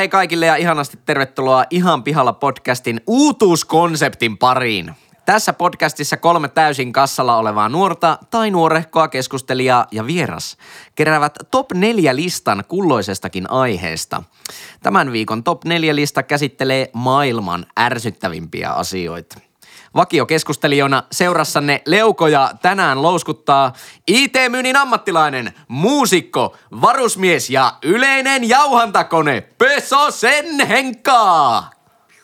Hei kaikille ja ihanasti tervetuloa Ihan pihalla podcastin uutuuskonseptin pariin. Tässä podcastissa kolme täysin kassalla olevaa nuorta tai nuorehkoa keskustelijaa ja vieras keräävät top 4 listan kulloisestakin aiheesta. Tämän viikon top 4 lista käsittelee maailman ärsyttävimpiä asioita. Vakiokeskustelijona seurassanne leukoja tänään louskuttaa IT-myynnin ammattilainen, muusikko, varusmies ja yleinen jauhantakone Pesosen Henkka.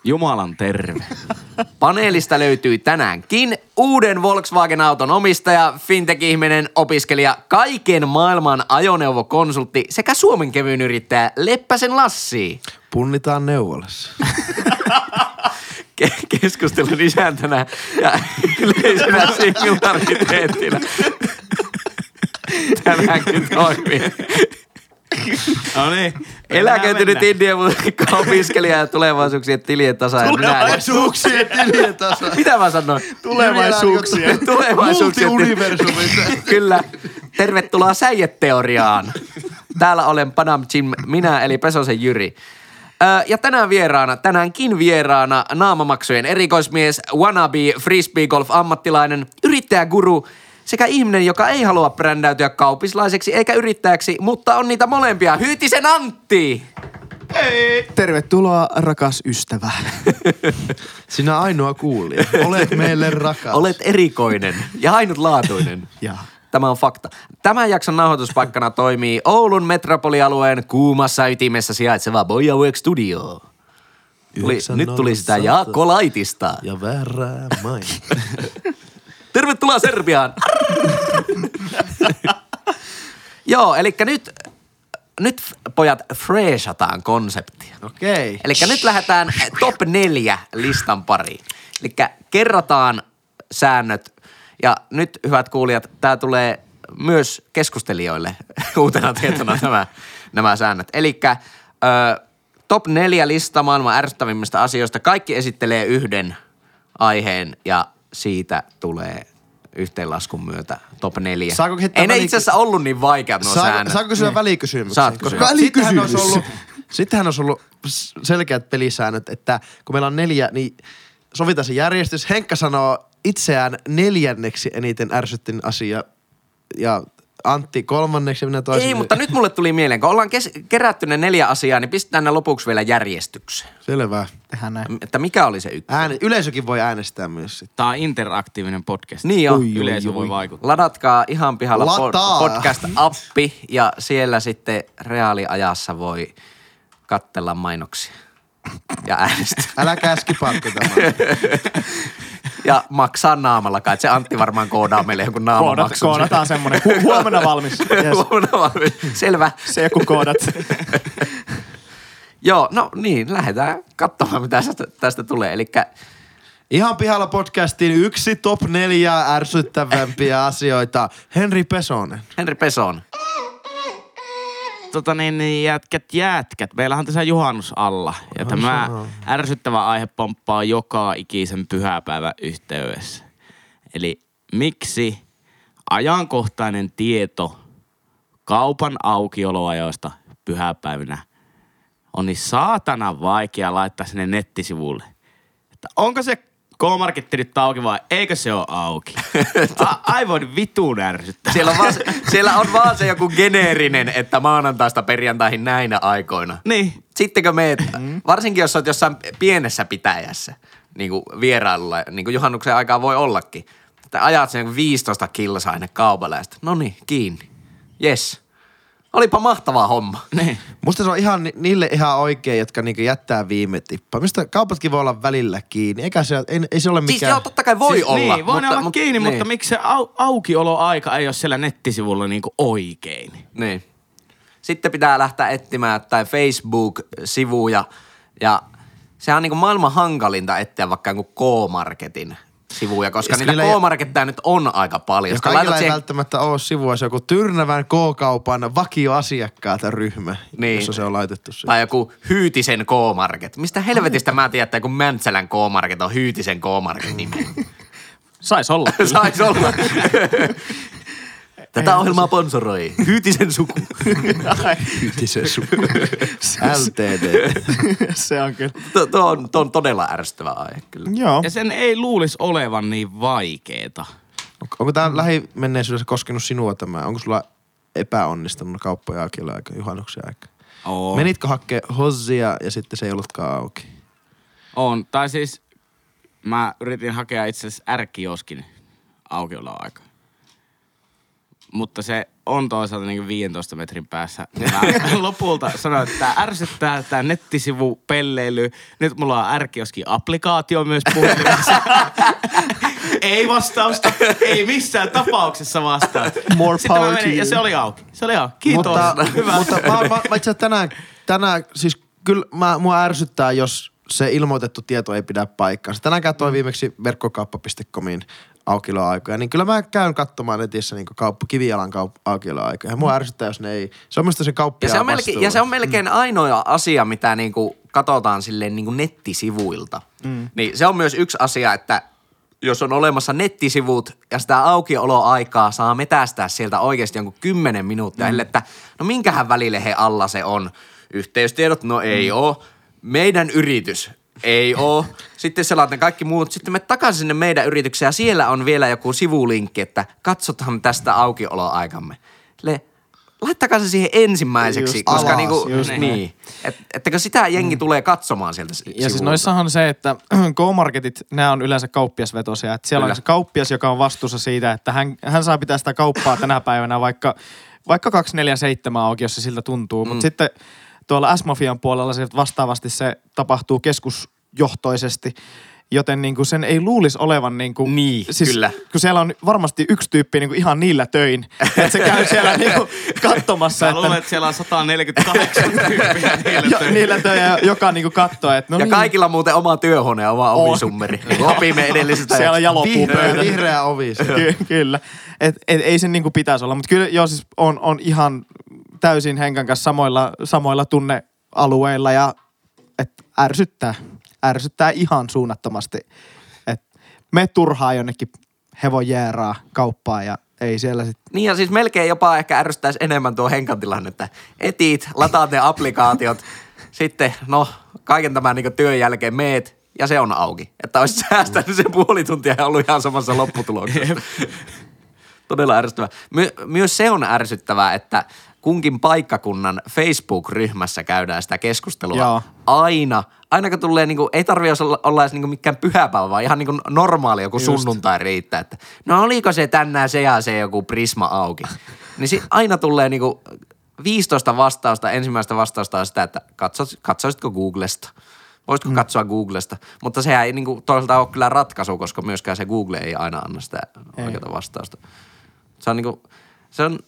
Jumalan terve. Paneelista löytyy tänäänkin uuden Volkswagen-auton omistaja, fintech-ihminen, opiskelija, kaiken maailman ajoneuvokonsultti sekä Suomen kevyyn yrittäjä Leppäsen Lassi. Punnitaan neuvolassa. Ke- keskustelun isäntänä ja yleisenä singulariteettina. Tänäänkin toimii. No niin. Eläköitynyt Indian opiskelija ja tulevaisuuksien tilien tasa. Tulevaisuuksien tilien tasa. Mitä mä sanoin? Tulevaisuuksien. Tulevaisuuksien Multiuniversumissa. Kyllä. Tervetuloa säijeteoriaan. Täällä olen Panam Jim, minä eli Pesosen Jyri. Ja tänään vieraana, tänäänkin vieraana naamamaksujen erikoismies, wannabe frisbee golf ammattilainen, yrittäjäguru sekä ihminen, joka ei halua brändäytyä kaupislaiseksi eikä yrittäjäksi, mutta on niitä molempia. Hyytisen Antti! Tervetuloa, rakas ystävä. Sinä ainoa kuulija. Olet meille rakas. Olet erikoinen ja ainutlaatuinen. Ja Tämä on fakta. Tämän jakson nauhoituspaikkana toimii Oulun metropolialueen kuumassa ytimessä sijaitseva Boya Work Studio. Tuli, nyt tuli sitä 90100. Jaakko Laitista. Ja väärää main. Tervetuloa Serbiaan. Joo, eli nyt, nyt pojat freshataan konseptia. Okei. Eli nyt lähdetään top neljä listan pariin. Eli kerrataan säännöt. Ja nyt, hyvät kuulijat, tämä tulee myös keskustelijoille uutena tietona nämä, nämä säännöt. Eli top neljä lista maailman ärsyttävimmistä asioista. Kaikki esittelee yhden aiheen ja siitä tulee yhteenlaskun myötä top neljä. Saako Ei ne itse asiassa ollut niin vaikeat nuo Saako, säännöt. saako kysyä Niin. välikysymyksen? Saat kysyä. sittenhän olisi Välikysymys. ollut, sittenhän olisi ollut selkeät pelisäännöt, että kun meillä on neljä, niin sovitaan se järjestys. Henkka sanoo itseään neljänneksi eniten ärsyttin asia ja Antti kolmanneksi minä toiseksi. Ei, mutta nyt mulle tuli mieleen, kun ollaan kes- kerätty ne neljä asiaa, niin pistetään ne lopuksi vielä järjestykseen. Selvä. tehdään näin. Että mikä oli se ykkönen? Ääne, yleisökin voi äänestää myös sitten. Tää on interaktiivinen podcast. Niin on. Ui, Yleisö ui. voi vaikuttaa. Ladatkaa ihan pihalla pod- podcast-appi ja siellä sitten reaaliajassa voi kattella mainoksia ja äänestää. Älä käski pakko tämä. Ja maksaa naamalla kai. Se Antti varmaan koodaa meille jonkun Koodat, naamamaksun. koodataan semmonen. Hu- huomenna valmis. Yes. Huomenna valmis. Selvä. Se kun koodat. Joo, no niin, lähdetään katsomaan, mitä tästä, tästä tulee. Eli Ihan pihalla podcastiin yksi top neljä ärsyttävämpiä asioita. Henri Pesonen. Henri Peson. Tota niin, niin, jätkät, jätkät. Meillähän on tässä juhannus alla. Ja tämä ärsyttävä aihe pomppaa joka ikisen pyhäpäivän yhteydessä. Eli miksi ajankohtainen tieto kaupan aukioloajoista pyhäpäivinä on niin saatana vaikea laittaa sinne nettisivulle. Että onko se K-Marketti nyt auki vai eikö se ole auki? A- aivan vitun ärsyttää. Siellä on, vaan se, siellä on vaan se joku geneerinen, että maanantaista perjantaihin näinä aikoina. Niin. Sittenkö meet, varsinkin jos olet jossain pienessä pitäjässä, niin kuin vierailulla, niin kuin juhannuksen aikaa voi ollakin, että ajat sen 15 kilsaa sinne kaupalle ja sitten, no niin, kiinni. Yes. Olipa mahtavaa homma. Niin. Musta se on ihan ni- niille ihan oikein, jotka niinku jättää viime tippaa. Mistä kaupatkin voi olla välillä kiinni. Eikä se, ei, ei se ole Siis mikään... joo, totta kai voi siis, olla. Niin, voi mutta, olla mutta, kiinni, niin, mutta miksi se au, aukioloaika ei ole siellä nettisivulla niinku oikein? Niin. Sitten pitää lähteä etsimään tai Facebook-sivuja ja sehän on niinku maailman hankalinta etsiä vaikka joku K-Marketin sivuja, koska Ja niitä niillä ei- K-Marketteja nyt on aika paljon. Ja kaikilla ei siihen- välttämättä ole sivua, se on joku Tyrnävän K-kaupan vakioasiakkaata ryhmä, Niin. jossa se on laitettu siihen. Tai joku Hyytisen K-Market. Mistä helvetistä mä tiedän, että joku Mäntsälän K-Market on Hyytisen K-Market nimi? Sais olla. Saisi olla. Tätä ohjelmaa sponsoroi Hyytisen suku. Yhtisen suku. LTD. se on kyllä. Tuo, on, tuo on todella ärsyttävä aihe kyllä. Joo. Ja sen ei luulisi olevan niin vaikeeta. Onko tämä lähimenneisyydessä koskenut sinua tämä? Onko sulla epäonnistunut kauppoja auki aika juhannuksen aika? Oo. Menitkö hakkeen hossia ja sitten se ei ollutkaan auki? On. Tai siis mä yritin hakea itse asiassa ärkkioskin aukioloaika. Mutta se on toisaalta niin 15 metrin päässä. Mä lopulta sanoin, että tää ärsyttää tämä nettisivu pelleily. Nyt mulla on ärkioski applikaatio myös puhelimessa. ei vastausta, ei missään tapauksessa vastausta. More Sitten power menin, ja se oli auki. Se oli auki. Kiitos. Mutta, Hyvä. mutta mä, mä, mä itse tänään, tänään, siis kyllä mä, mua ärsyttää, jos se ilmoitettu tieto ei pidä paikkaansa. Tänään katsoin viimeksi verkkokauppa.comin aukioloaikoja, niin kyllä mä käyn katsomaan netissä niin kauppa, kivijalan kaup- aukioloaikoja. Ja mua ärsyttää, jos ne ei, se on minusta se Ja kauppia se, on melkein, ja se on melkein ainoa asia, mitä niinku katsotaan silleen niinku nettisivuilta. Mm. Niin se on myös yksi asia, että jos on olemassa nettisivut ja sitä aukioloaikaa saa metästää sieltä oikeasti jonkun kymmenen minuuttia, mm. että no minkähän välille he alla se on. Yhteystiedot, no ei mm. oo. Meidän yritys, ei oo. Sitten selaatte kaikki muut. Sitten me takaisin sinne meidän yritykseen ja siellä on vielä joku sivulinkki, että katsotaan tästä aukioloaikamme. Le, laittakaa se siihen ensimmäiseksi, Just koska alas, niinku, just niin. Et, ettekö sitä jengi tulee katsomaan sieltä Ja siis sivulta? noissahan on se, että Go-marketit, nämä on yleensä kauppiasvetoisia. Että siellä Kyllä. on se kauppias, joka on vastuussa siitä, että hän, hän saa pitää sitä kauppaa tänä päivänä vaikka, vaikka 247 auki, jos se siltä tuntuu. Mm. Mutta sitten tuolla S-Mafian puolella se vastaavasti se tapahtuu keskusjohtoisesti. Joten niin kuin sen ei luulisi olevan niin kuin, Niin, siis, kyllä. Kun siellä on varmasti yksi tyyppi niin kuin ihan niillä töin, että se käy siellä niin kuin katsomassa. Mä luulen, että siellä on 148 tyyppiä niillä jo, töillä. niillä töjä joka niin kuin katsoo, että no ja niin, kaikilla muuten oma työhuone ja oma On. omisummeri. Opimme edellisestä. Siellä on vihreä, jalopuupöytä. vihreä ovi. Ky- kyllä. Et, et, ei sen niinku pitäisi olla, mutta kyllä joo siis on, on ihan täysin Henkan kanssa samoilla, samoilla tunnealueilla ja et ärsyttää. Ärsyttää ihan suunnattomasti. Et me turhaa jonnekin hevon jääraa kauppaan ja ei siellä sit. Niin ja siis melkein jopa ehkä ärsyttäisi enemmän tuo Henkan tilanne, että etit, lataat ne applikaatiot, sitten no kaiken tämän niin työn jälkeen meet ja se on auki. Että olisi säästänyt sen puoli tuntia ja ollut ihan samassa lopputuloksessa. Todella ärsyttävää. My- myös se on ärsyttävää, että kunkin paikkakunnan Facebook-ryhmässä käydään sitä keskustelua Joo. aina. Aina kun tulee, niinku, ei tarvi olla, olla edes niinku mikään pyhäpäivä, vaan ihan niinku normaali joku Just. sunnuntai riittää. Että, no oliko se tänään se ja se joku prisma auki. niin si- aina tulee niinku 15 vastausta, ensimmäistä vastausta on sitä, että katsos, katsoisitko Googlesta. Voisitko mm. katsoa Googlesta? Mutta sehän ei niinku toisaalta ole kyllä ratkaisu, koska myöskään se Google ei aina anna sitä Ei. oikeaa vastausta. Se on niinku, se on,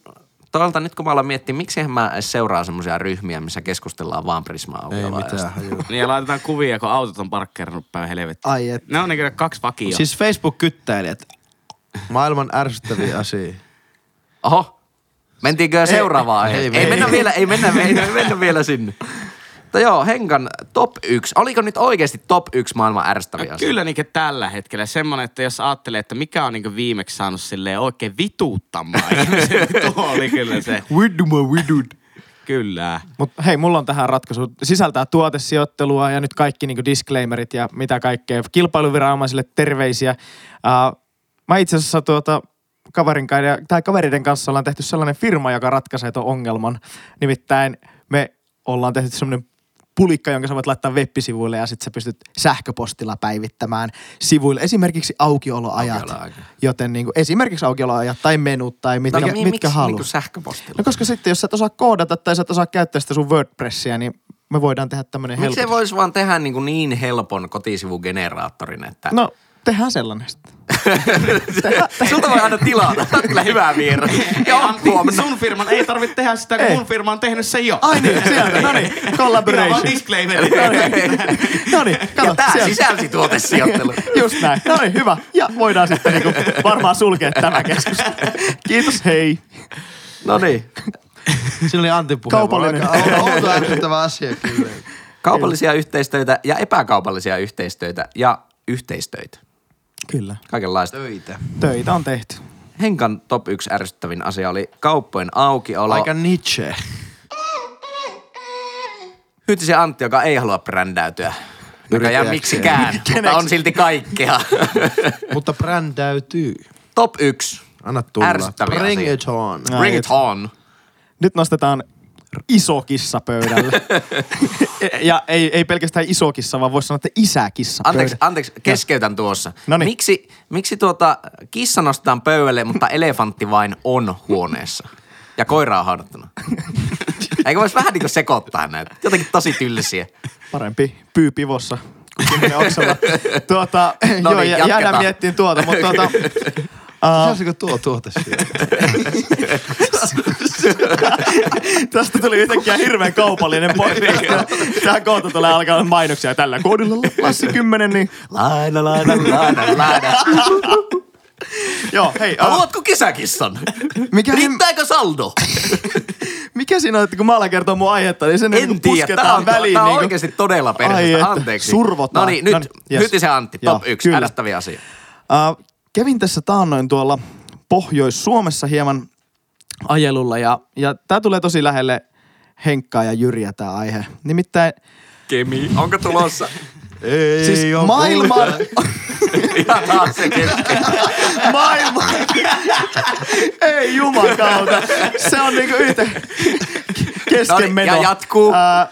toisaalta nyt kun mä aloin miettiä, miksi mä edes seuraa semmoisia ryhmiä, missä keskustellaan vaan Prisma Ei mitään. Niin ja laitetaan kuvia, kun autot on parkkeerannut päin helvettiin. Ai et. Ne on niin kaksi vakioa. Siis Facebook-kyttäilijät. Maailman ärsyttäviä asioita. Oho, mentiinkö seuraavaan ei, ei, Ei, ei. mennä vielä, ei mennä, ei, ei mennä vielä sinne. Mutta joo, Henkan top 1. Oliko nyt oikeasti top 1 maailman ärsyttäviä asioita? Kyllä niin tällä hetkellä semmoinen, että jos ajattelee, että mikä on niin viimeksi saanut silleen oikein vituuttamaan niin tuo oli kyllä se. Widuma widud. Kyllä. Mutta hei, mulla on tähän ratkaisu. Sisältää tuotesijoittelua ja nyt kaikki niinku disclaimerit ja mitä kaikkea. Kilpailuviranomaisille terveisiä. Uh, mä itse asiassa tuota, kaverin, kai- tai kaveriden kanssa ollaan tehty sellainen firma, joka ratkaisee tuon ongelman. Nimittäin me ollaan tehty semmoinen pulikka, jonka sä voit laittaa web-sivuille ja sitten sä pystyt sähköpostilla päivittämään sivuille. Esimerkiksi aukioloajat. Aukioloaika. Joten niinku, esimerkiksi aukioloajat tai menut tai mitkä, Mikä, mitkä miksi haluat. niinku sähköpostilla? No koska sitten, jos sä et osaa koodata tai sä et osaa käyttää sitä sun WordPressia, niin me voidaan tehdä tämmönen Miksi se helpotus. voisi vaan tehdä niin, kuin niin helpon kotisivugeneraattorin, että... No, tehdään sellainen sitten. Sulta voi aina tilata. Sä oot kyllä hyvä vieras. Joo, Antti, sun firman ei tarvitse tehdä sitä, kun Ei. mun firma on tehnyt sen jo. Ai niin, sieltä, no niin, Ihan collaboration. disclaimer. No niin, kato, Ja tää sieltä. sisälsi tuotesijoittelu. Just näin. No niin, hyvä. Ja voidaan sitten niinku varmaan sulkea tämä keskustelu. Kiitos, hei. No niin. Siinä oli Antin puheenvuoro. Kaupallinen. Outo ärsyttävä asia kyllä. Kaupallisia yhteistöitä ja epäkaupallisia yhteistöitä ja yhteistöitä. Kyllä. Kaikenlaista. Töitä. Töitä on tehty. Henkan top 1 ärsyttävin asia oli kauppojen aukiolo. Aika Nietzsche. Hytisen Antti, joka ei halua brändäytyä. Näköjään Yrittäjäksi. miksikään, mutta on silti kaikkea. Mutta brändäytyy. top 1. Anna tulla. Ärsyttäviä Bring asia. it on. Bring it on. Nyt nostetaan iso kissa pöydälle. ja ei, ei pelkästään iso kissa, vaan voisi sanoa, että isäkissa Anteeksi, pöydälle. anteeksi, keskeytän tuossa. Noniin. Miksi, miksi tuota kissa nostetaan pöydälle, mutta elefantti vain on huoneessa? Ja koira on haudattuna. Eikö voisi vähän niin kuin sekoittaa näitä? Jotenkin tosi tylsiä. Parempi pyy pivossa oksalla. tuota, No joo, niin, ja, jatketaan. jäädään miettimään tuota, mutta tuota, Saisiko tuo tuote siellä? tästä tuli yhtäkkiä hirveän kaupallinen podcast. Tähän kohta tulee alkaa olla mainoksia tällä koodilla Lassi 10, niin Laina, laina, laina, laina. joo, hei. Haluatko kesäkissan? mikä, Riittääkö saldo? mikä siinä on, että kun mä alan kertoa mun aihetta, niin sen En niin tiedä. pusketaan Tämä on, väliin. tämä on niin oikeasti todella perheestä. Anteeksi. survotaan. No niin, nyt Noniin, yes. Hytisen Antti, top Joo, 1, kyllä. ärsyttäviä asia. Uh, kävin tässä taannoin tuolla Pohjois-Suomessa hieman ajelulla ja, ja tää tulee tosi lähelle Henkkaa ja Jyriä tää aihe. Nimittäin Kemi, onko tulossa? Ei siis oo maailman, Ihan taas se kesken. maailman, ei jumakauta, se on niinku yhtä No niin, keskenmeno. ja jatkuu. Ää,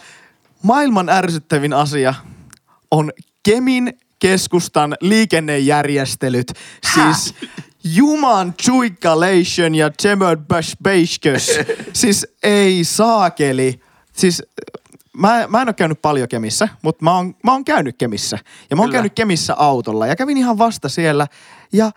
maailman ärsyttävin asia on Kemin keskustan liikennejärjestelyt. Siis Juman Chuikalation ja Temod Bashbashkös. Siis ei saakeli. Siis mä, mä en ole käynyt paljon Kemissä, mutta mä oon, mä oon käynyt Kemissä. Ja mä oon Kyllä. käynyt Kemissä autolla ja kävin ihan vasta siellä. Ja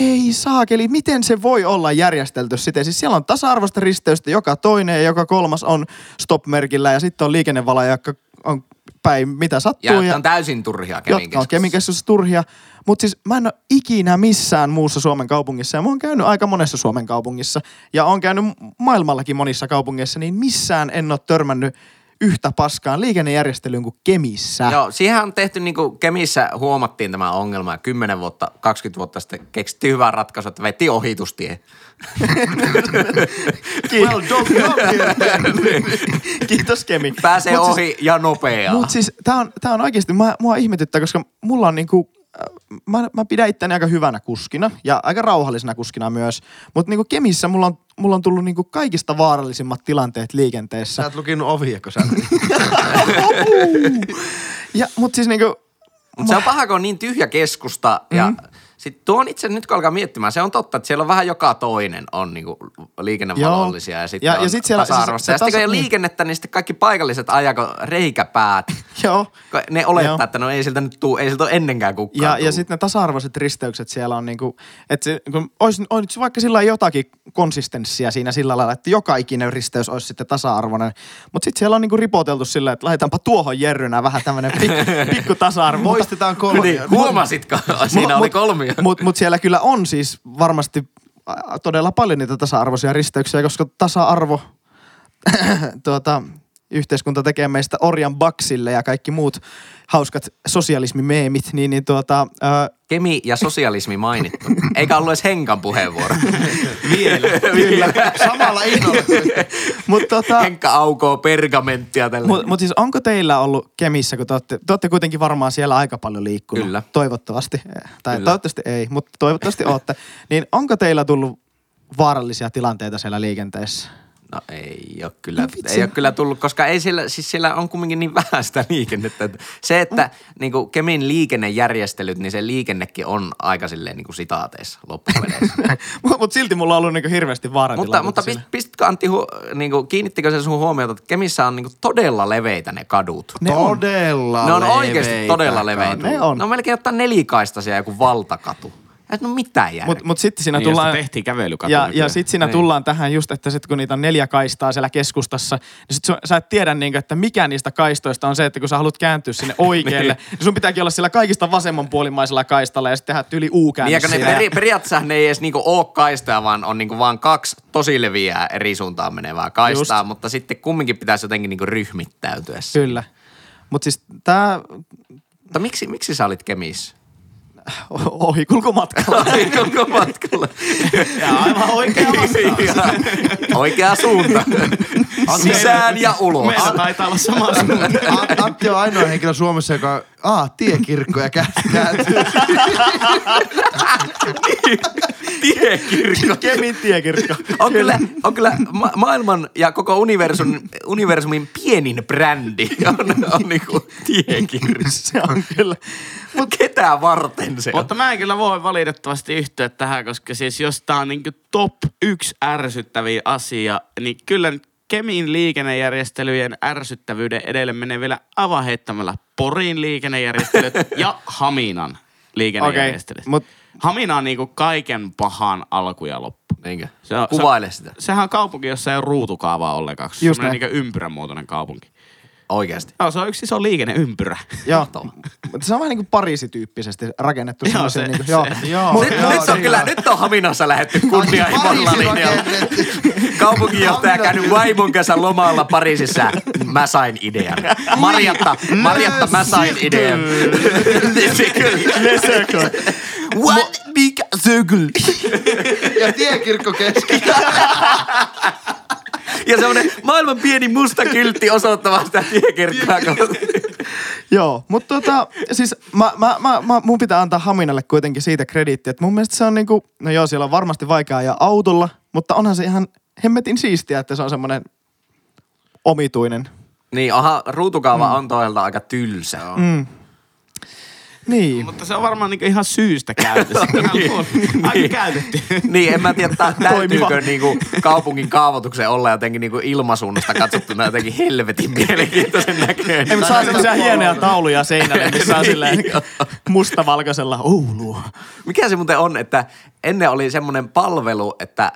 ei saakeli, miten se voi olla järjestelty siten? Siis siellä on tasa-arvoista risteystä, joka toinen ja joka kolmas on stop-merkillä ja sitten on liikennevaloja, jotka on päin mitä sattuu. Ja että on täysin turhia Kemin jotka on Kemin keskuksessa turhia. Mutta siis mä en ole ikinä missään muussa Suomen kaupungissa, ja mä oon käynyt aika monessa Suomen kaupungissa, ja oon käynyt maailmallakin monissa kaupungeissa, niin missään en ole törmännyt yhtä paskaan liikennejärjestelyyn kuin Kemissä. Joo, siihen on tehty niin kuin Kemissä huomattiin tämä ongelma ja 10 vuotta, 20 vuotta sitten keksittiin hyvä ratkaisu, että vetti ohitustie. Well, don't come here. Kiitos Kemi. Pääsee Mut ohi Siis, ja nopeaa. Mutta siis tää on, tää on oikeasti, mä, mua ihmetyttää, koska mulla on niinku, äh, mä, mä pidän itteni aika hyvänä kuskina ja aika rauhallisena kuskina myös. Mutta niinku Kemissä mulla on, mulla on tullut niinku kaikista vaarallisimmat tilanteet liikenteessä. Sä et lukinut ovia, kun sä... Ja, mutta siis niinku, Mutta se on paha, kun on niin tyhjä keskusta ja Mm. Sitten tuon itse nyt kun alkaa miettimään, se on totta, että siellä on vähän joka toinen on niinku liikennevalollisia ja sitten Ja- ja on sit siellä- tasa-arvoista. se- se ja sitten kun ei ole niin. liikennettä, niin sitten kaikki paikalliset ajako reikäpäät. joo. Ne olettaa, Joo. että no ei siltä nyt tuu, ei siltä ole ennenkään kukaan Ja, ja sitten ne tasa-arvoiset risteykset siellä on niinku, että se, kun olisi, olisi vaikka sillä lailla jotakin konsistenssia siinä sillä lailla, että joka ikinen risteys olisi sitten tasa-arvoinen. Mutta sitten siellä on niinku ripoteltu sillä, että laitetaanpa tuohon jerrynä vähän tämmöinen pik, pikku tasa-arvo. Mutta- Moistetaan kolmia. Niin, huomasitko? Siinä oli kolmia. Mutta mut siellä kyllä on siis varmasti todella paljon niitä tasa-arvoisia risteyksiä, koska tasa-arvo tuota, yhteiskunta tekee meistä orjan baksille ja kaikki muut hauskat sosialismimeemit, niin, niin tuota, ää, Kemi ja sosialismi mainittu. Eikä ollut edes Henkan puheenvuoro. Vielä. Kyllä. Samalla innolla. mutta tota, Henkka aukoo pergamenttia tällä. Mutta mut siis onko teillä ollut Kemissä, kun te olette, te olette kuitenkin varmaan siellä aika paljon liikkunut? Kyllä. Toivottavasti. Tai Kyllä. toivottavasti ei, mutta toivottavasti olette. Niin onko teillä tullut vaarallisia tilanteita siellä liikenteessä? No ei ole kyllä, No vitsi. ei ole kyllä tullut, koska ei siellä, siis siellä on kumminkin niin vähän sitä liikennettä. että Se, että niin kuin Kemin liikennejärjestelyt, niin se liikennekin on aika silleen niin kuin sitaateissa loppupeleissä. Mutta mut silti mulla on ollut niinku hirveästi mutta vaaratilanteita mutta pist, pistitkö Antti, hu, niin kuin, kiinnittikö se sun huomiota, että Kemissä on niin kuin todella leveitä ne kadut? Ne on. Todella Ne on oikeasti todella leveitä. Ne on. Ne on melkein ottaa nelikaistaisia joku valtakatu. Ei no mitään järkeä. Mutta mut sitten siinä Niin, tullaan... tehtiin kävelykatu Ja, ja sitten siinä Niin. tullaan tähän just, että sit kun niitä on neljä kaistaa siellä keskustassa, niin sit sä et tiedä, niin, että mikä niistä kaistoista on se, että kun sä haluat kääntyä sinne oikealle, niin sun pitääkin olla siellä kaikista vasemmanpuolimaisella kaistalla ja sitten tehdä tyyli Niin, ja U-käännös kun ne peri, periaatteessa ne ei edes niinku oo kaistoja, vaan on niinku vaan kaksi tosi leviää eri suuntaan menevää kaistaa, Just. mutta sitten kumminkin pitäisi jotenkin niinku ryhmittäytyä. Kyllä. Mutta siis tää, Mutta miksi, miksi sä olit Kemissä? ohikulkumatkalla. koko matkalla. Ja aivan oikea vastaus. Oikea suunta. Sisään ja ulos. Meillä taitaa olla sama suunta. A- Antti on ainoa henkilö Suomessa, joka Aa, tiekirkko ja kä- kääntyy. Tiekirkko. Kemin tiekirkko. On kyllä, on kyllä ma- maailman ja koko universumin, universumin pienin brändi on, on niinku tiekirkko. Se on kyllä. Mut ketä varten se on? Mutta mä en kyllä voi valitettavasti yhtyä tähän, koska siis jos tää on niinku top yksi ärsyttäviä asia, niin kyllä nyt Kemin liikennejärjestelyjen ärsyttävyyden edelle menee vielä aivan heittämällä Porin liikennejärjestelyt ja Haminan liikennejärjestelyt. Okei, mut- Hamina on niinku kaiken pahan alku ja loppu. Niinkö? Se on- Kuvaile sitä. Sehän on kaupunki, jossa ei ole ruutukaavaa ollenkaan. Se on niinku ympyränmuotoinen kaupunki. Oikeasti. Joo, se on yksi iso liikenneympyrä. Joo. Mutta se on vähän niin kuin Pariisi-tyyppisesti rakennettu. Joo, se- niinku, joo. se- Joo, Nyt, joo, nyt on kyllä, nyt on Haminassa lähetty kunnianhimolla Pariisin linjalla. Kaupunginjohtaja käynyt vaimon kanssa lomalla Pariisissa. Mä sain idean. Marjatta, Marjatta, mä sain idean. One big circle. Ja tiekirkko keskellä. Ja semmonen maailman pieni musta kyltti osoittamaan sitä tiekirkkoa kohti. Joo, mutta tota, siis mä, mä, mä, mä, mun pitää antaa Haminalle kuitenkin siitä krediittiä, että mun mielestä se on niinku, no joo, siellä on varmasti vaikea ajaa autolla, mutta onhan se ihan hemmetin siistiä, että se on semmoinen omituinen. Niin, aha, ruutukaava on toisaalta aika tylsä. Mm. Niin. Mutta se on varmaan niinku ihan syystä käytössä. Ihan Aika käytetty. Niin, en mä tiedä, täytyykö niinku kaupungin kaavoituksen olla jotenkin niinku ilmasuunnasta katsottuna jotenkin helvetin mielenkiintoisen näköinen. Ei, mutta saa semmoisia hienoja tauluja seinälle, missä on silleen mustavalkoisella Oulua. Mikä se muuten on, että ennen oli semmoinen palvelu, että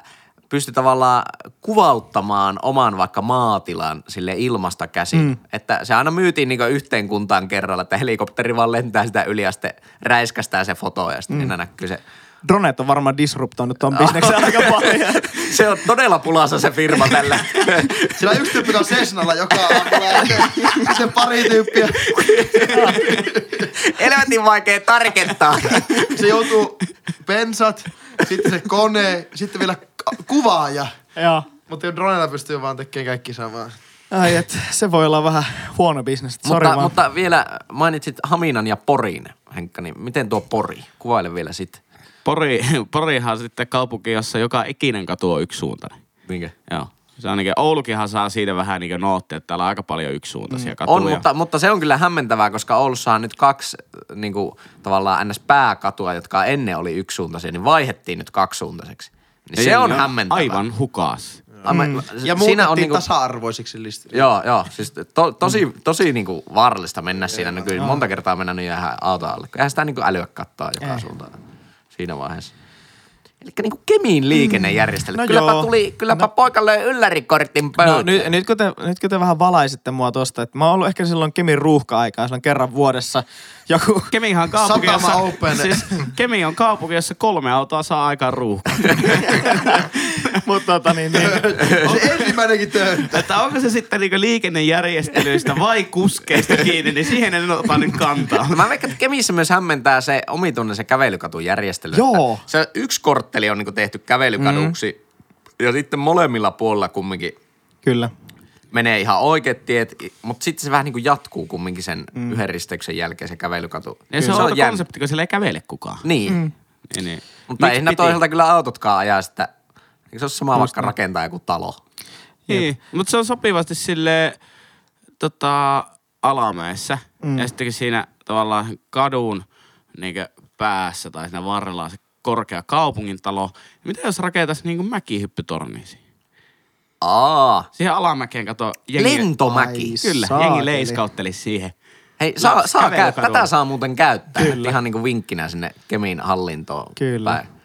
pystyi tavallaan kuvauttamaan oman vaikka maatilan sille ilmasta käsin. Mm. Että se aina myytiin niin yhteen kuntaan kerralla, että helikopteri vaan lentää sitä yli ja sitten räiskästää se foto ja sitten mm. enää näkyy se. Dronet on varmaan disruptoinut ton bisneksen aika paljon. Se on todella pulassa se firma tällä. Sillä yksi tyyppi on Cessnalla joka aamulla se, se pari tyyppiä. Helvetin vaikea tarkentaa. Se joutuu pensat, sitten se kone, sitten vielä kuvaaja. Joo. Mutta dronella pystyy vaan tekemään kaikki samaa. Ai et, se voi olla vähän huono bisnes. Sori mutta, vaan. mutta vielä mainitsit Haminan ja Porin, Henkka, niin miten tuo Pori? Kuvaile vielä sitten. Pori, Porihan on sitten kaupunki, jossa joka ikinen katu on yksisuuntainen. Minkä? Joo. Se on niin Oulukinhan saa siitä vähän niin noottia, että täällä on aika paljon yksisuuntaisia katuja. On, mutta, mutta se on kyllä hämmentävää, koska Oulussa on nyt kaksi niin kuin, tavallaan ns-pääkatua, jotka ennen oli yksisuuntaisia, niin vaihettiin nyt kaksisuuntaiseksi. Niin se on hämmentävää. Aivan hukas. Aivan, Ja siinä muutettiin on niinku, tasa-arvoisiksi listi. Joo, joo. Siis to, tosi, tosi niinku vaarallista mennä siinä nykyisin. Monta kertaa mennä niin jää auto alle. Eihän sitä niinku älyä kattaa joka suuntaan siinä vaiheessa. Eli niinku Kemiin liikennejärjestely. No kylläpä joo. tuli, kylläpä No. poika löi yllärikortin pöytään. No, nyt, nyt, kun te, nyt kun te vähän valaisitte mua tosta, että mä oon ollut ehkä silloin Kemin ruuhka-aikaa, silloin kerran vuodessa joku... Kemihan on kaupunki, jossa, open. siis Kemi on kaupunki, jossa kolme autoa saa aikaan ruuhkaa. Mutta tota niin, niin. Se ensimmäinenkin töyttä. että onko se sitten niinku liikennejärjestelyistä vai kuskeista kiinni, niin siihen en ota nyt kantaa. No mä veikkaan, että Kemissä myös hämmentää se omituinen se kävelykatujärjestely. Joo. Että Se yksi kortteli on niinku tehty kävelykaduksi mm. ja sitten molemmilla puolilla kumminkin Kyllä. menee ihan oikeat tiet, mutta sitten se vähän niin kuin jatkuu kumminkin sen mm. yhden risteyksen jälkeen se kävelykatu. Ja se on outo jännä. konsepti, kun siellä ei kävele kukaan. Niin, mm. Niin, niin. mutta Miksi ei siinä piti? toisaalta kyllä autotkaan ajaa sitä. Eikö se ole sama vaikka rakentaa joku talo? Niin, mutta se on sopivasti sille tota, alamäessä. Mm. Ja sitten kun siinä tavallaan kadun niin päässä tai siinä varrella on se korkea kaupungin talo, niin mitä jos rakentaisi niin kuin mäkihyppytorni siihen? Aa, Siihen alamäkeen kato jengi... lentomäki. Ai Kyllä, Saakeli. jengi leiskautteli siihen. Hei, saa, Lapsi saa käy, tätä saa muuten käyttää. Kyllä. Ihan niin kuin vinkkinä sinne Kemin hallintoon Kyllä. päin.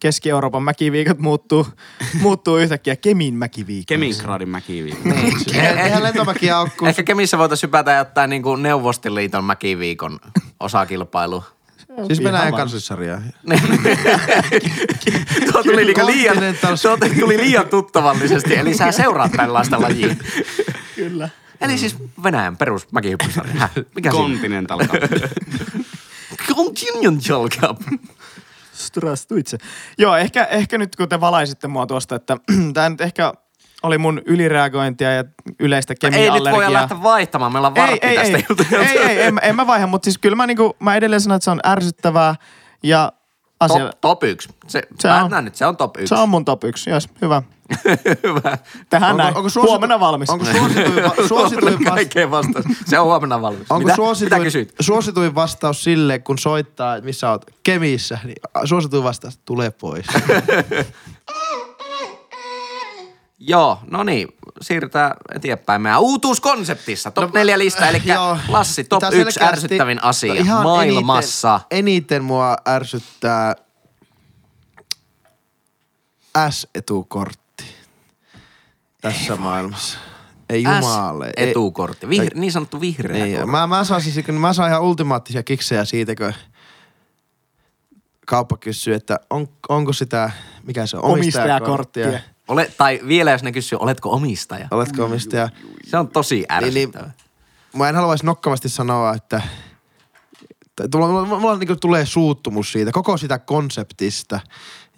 Keski-Euroopan mäkiviikot muuttuu, muuttuu yhtäkkiä Kemin mäkiviikoksi. Kemingradin mäkiviikko. Eihän eihän lentomäkiä ole, kun Ehkä Kemissä voitaisiin hypätä ja ottaa niin kuin Neuvostoliiton mäkiviikon osakilpailu. Siis Ihan Venäjän vaan. kansallissarjaa. Tuo tuli, niinku liian, Continental- tuo tuli liian tuttavallisesti, eli sä seuraat tällaista lajia. Kyllä. Eli siis Venäjän perus mäkihyppysarja. Mikä siinä? Continental Cup. Strastuitse. Joo, ehkä, ehkä nyt kun te valaisitte mua tuosta, että tämä nyt ehkä oli mun ylireagointia ja yleistä Ei nyt kemiallergiaa. voi lähteä vaihtamaan, meillä on ei, ei, tästä ei, juttuja. ei, ei, en, en mä vaiha, mutta siis kyllä mä, niinku, mä edelleen sanon, että se on ärsyttävää ja asia, Top, top yksi. Se, Se mä on. nyt, se on top yksi. se on mun top yksi, jos, hyvä. Hyvä. Tähän näin. Huomenna valmis. Onko suosituin, va- suosituin, Huomenna vas- kaikkeen vastaus. Se on huomenna valmis. onko mitä, mitä suosituin, kysyit? suosituin vastaus sille, kun soittaa, että missä oot Kemissä, niin suosituin vastaus, tule pois. Joo, no niin, siirrytään eteenpäin meidän uutuuskonseptissa. Top No, 4 lista, eli joo. Lassi, top Tää 1 selkeästi- ärsyttävin asia no ihan maailmassa. Eniten, eniten mua ärsyttää S-etukortti tässä maailmassa. Ei jumale. ei- S-etukortti, Vihre, niin sanottu vihreä Niin, kortti. mä, mä, saisin, siis- mä saan ihan ultimaattisia kiksejä siitä, kun kauppa kysyy, että on, onko sitä, mikä se on, Omistajakorttia. Ole, tai vielä jos ne kysyy, oletko omistaja? Oletko omistaja? Se on tosi Niin, ärsyttävää. Mä en haluaisi nokkavasti sanoa, että mulla, mulla, mulla niin tulee suuttumus siitä, koko sitä konseptista.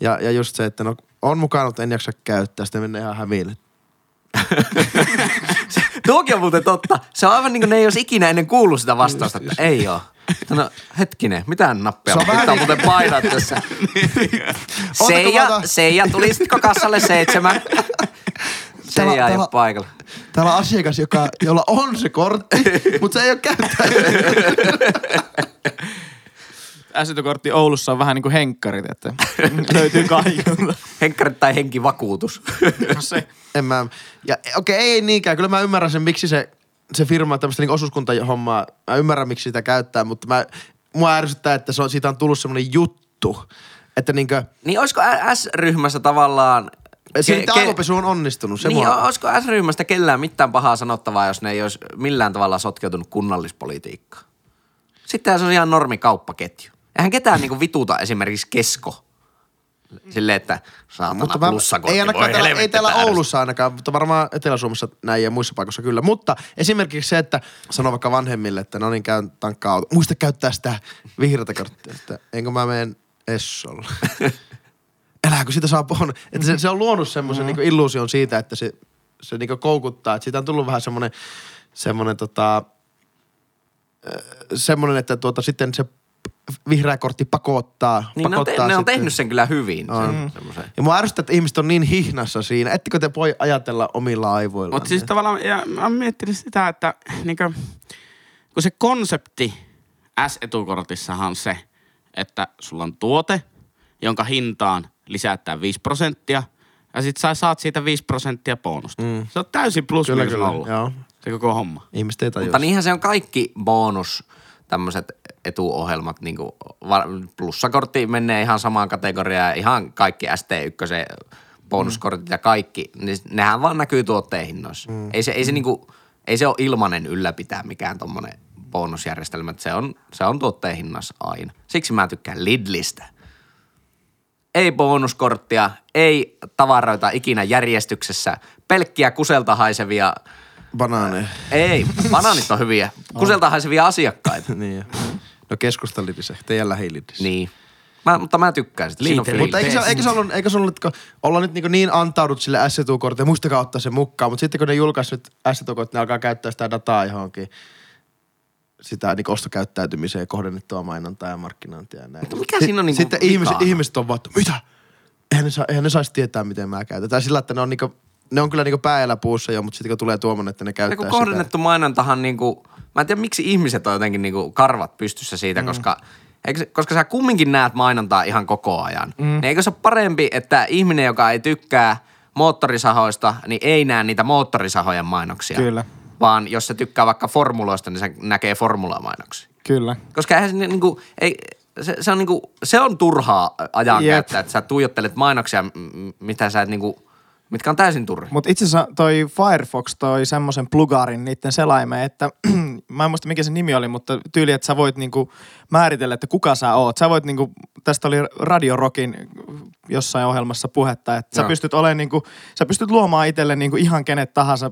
Ja, ja just se, että no, on mukana, mutta en jaksa käyttää, sitten menee ihan hämille. Tuokin on muuten totta. Se on aivan niin kuin ne ei olisi ikinä ennen kuullut sitä vastausta, että ei oo. No hetkinen, mitään nappia? Se on vähän Pitää niin- muuten painaa tässä. Seija, Seija, tulisitko kassalle seitsemän? Seija ei täällä- ole paikalla. Täällä on asiakas, joka, jolla on se kortti, mutta se ei ole käyttänyt. S-kortti Oulussa on vähän niin kuin henkkarit, että löytyy kaikilta. Henkkarit tai henkivakuutus. No se. En mä, ja okei, okay, ei niinkään. Kyllä mä ymmärrän sen, miksi se, se firma tämmöistä niin osuuskuntahommaa, mä ymmärrän, miksi sitä käyttää, mutta mä, mua ärsyttää, että se on, siitä on tullut semmoinen juttu, että niinkö, niin olisiko S-ryhmässä tavallaan... se ke- on onnistunut. Se niin, mua, olisiko S-ryhmästä kellään mitään pahaa sanottavaa, jos ne ei olisi millään tavalla sotkeutunut kunnallispolitiikkaan? Sittenhän se on ihan normi kauppaketju. Eihän ketään niinku vituta esimerkiksi kesko. Silleen, että saatana mutta mä, plussakortti, ei, ainakaan täällä, ei täällä Oulussa ainakaan, mutta varmaan Etelä-Suomessa näin ja muissa paikoissa kyllä. Mutta esimerkiksi se, että sanoo vaikka vanhemmille, että no niin käyn tankkaa auto. Muista käyttää sitä vihreätä korttia, että enkö mä menen Essolla. Elää, kun siitä saa pohon. Että se, se on luonut semmoisen mm. niin illuusion siitä, että se, se niin koukuttaa. Että siitä on tullut vähän semmoinen, semmoinen tota, semmoinen, että tuota, sitten se vihreä kortti pakottaa. Niin ne on, te, pakottaa ne on tehnyt sen kyllä hyvin. On. Sen, semmoisen. ja mua ärsyttää, että ihmiset on niin hihnassa siinä. Ettekö te voi ajatella omilla aivoillaan? Mutta siis tavallaan, ja mä oon miettinyt sitä, että niinkö, kun se konsepti S-etukortissahan on se, että sulla on tuote, jonka hintaan lisätään 5 prosenttia, ja sit sä saat siitä 5 prosenttia bonusta. Mm. Se on täysin plus Kyllä, minus kyllä, joo. Se koko homma. Ihmiset ei tajua. Mutta niinhän se on kaikki bonus, tämmöiset etuohjelmat, niin kuin plussakortti menee ihan samaan kategoriaan, ihan kaikki ST1 bonuskortit ja kaikki, niin nehän vaan näkyy tuotteen hinnoissa. Mm. Ei se, ei se niinku, ei se ole ilmanen ylläpitää mikään tommonen bonusjärjestelmä, se on, se on tuotteen hinnoissa aina. Siksi mä tykkään Lidlistä. Ei bonuskorttia, ei tavaroita ikinä järjestyksessä, pelkkiä kuselta haisevia, Banaaneja. ei, banaanit on hyviä, kuselta haisevia asiakkaita. niin. No keskustalidis, teidän lähilidis. Niin. Mä, mutta mä tykkään sitä. Siinä on fiilis. Mutta eikö se, eikö se ollut, eikö se ollut kun ollaan nyt niin, niin antaudut sille S-etukortille, muistakaa ottaa se mukaan, mutta sitten kun ne julkaisi nyt S-etukortit, ne alkaa käyttää sitä dataa johonkin sitä niin ostokäyttäytymiseen kohdennettua mainontaa ja markkinointia ja näin. Mutta mikä siinä on niinku Sitten ihmiset, ihmiset on vaan, että mitä? Eihän ne, saa, eihän ne saisi tietää, miten mä käytän. Tai sillä, että ne on, niinku, ne on kyllä niinku päällä puussa jo, mutta sitten kun tulee tuommoinen, että ne käyttää sitä. kohdennettu mainontahan niinku, mä en tiedä miksi ihmiset on jotenkin niinku karvat pystyssä siitä, mm. koska, eikö, koska sä kumminkin näet mainontaa ihan koko ajan. Mm. Niin eikö se ole parempi, että ihminen, joka ei tykkää moottorisahoista, niin ei näe niitä moottorisahojen mainoksia. Kyllä. Vaan jos se tykkää vaikka formuloista, niin se näkee formulamainoksia. Kyllä. Koska eihän se niinku, ei, se, se, on niinku, se on turhaa ajankäyttöä, että sä tuijottelet mainoksia, mitä sä et niinku, mitkä on täysin turhia. Mutta itse asiassa toi Firefox toi semmoisen plugarin niiden selaimeen, että mä en muista mikä se nimi oli, mutta tyyli, että sä voit niinku määritellä, että kuka sä oot. Sä voit niinku, tästä oli Radio Rockin jossain ohjelmassa puhetta, että sä Joo. pystyt olemaan niinku, sä pystyt luomaan itselle niinku ihan kenet tahansa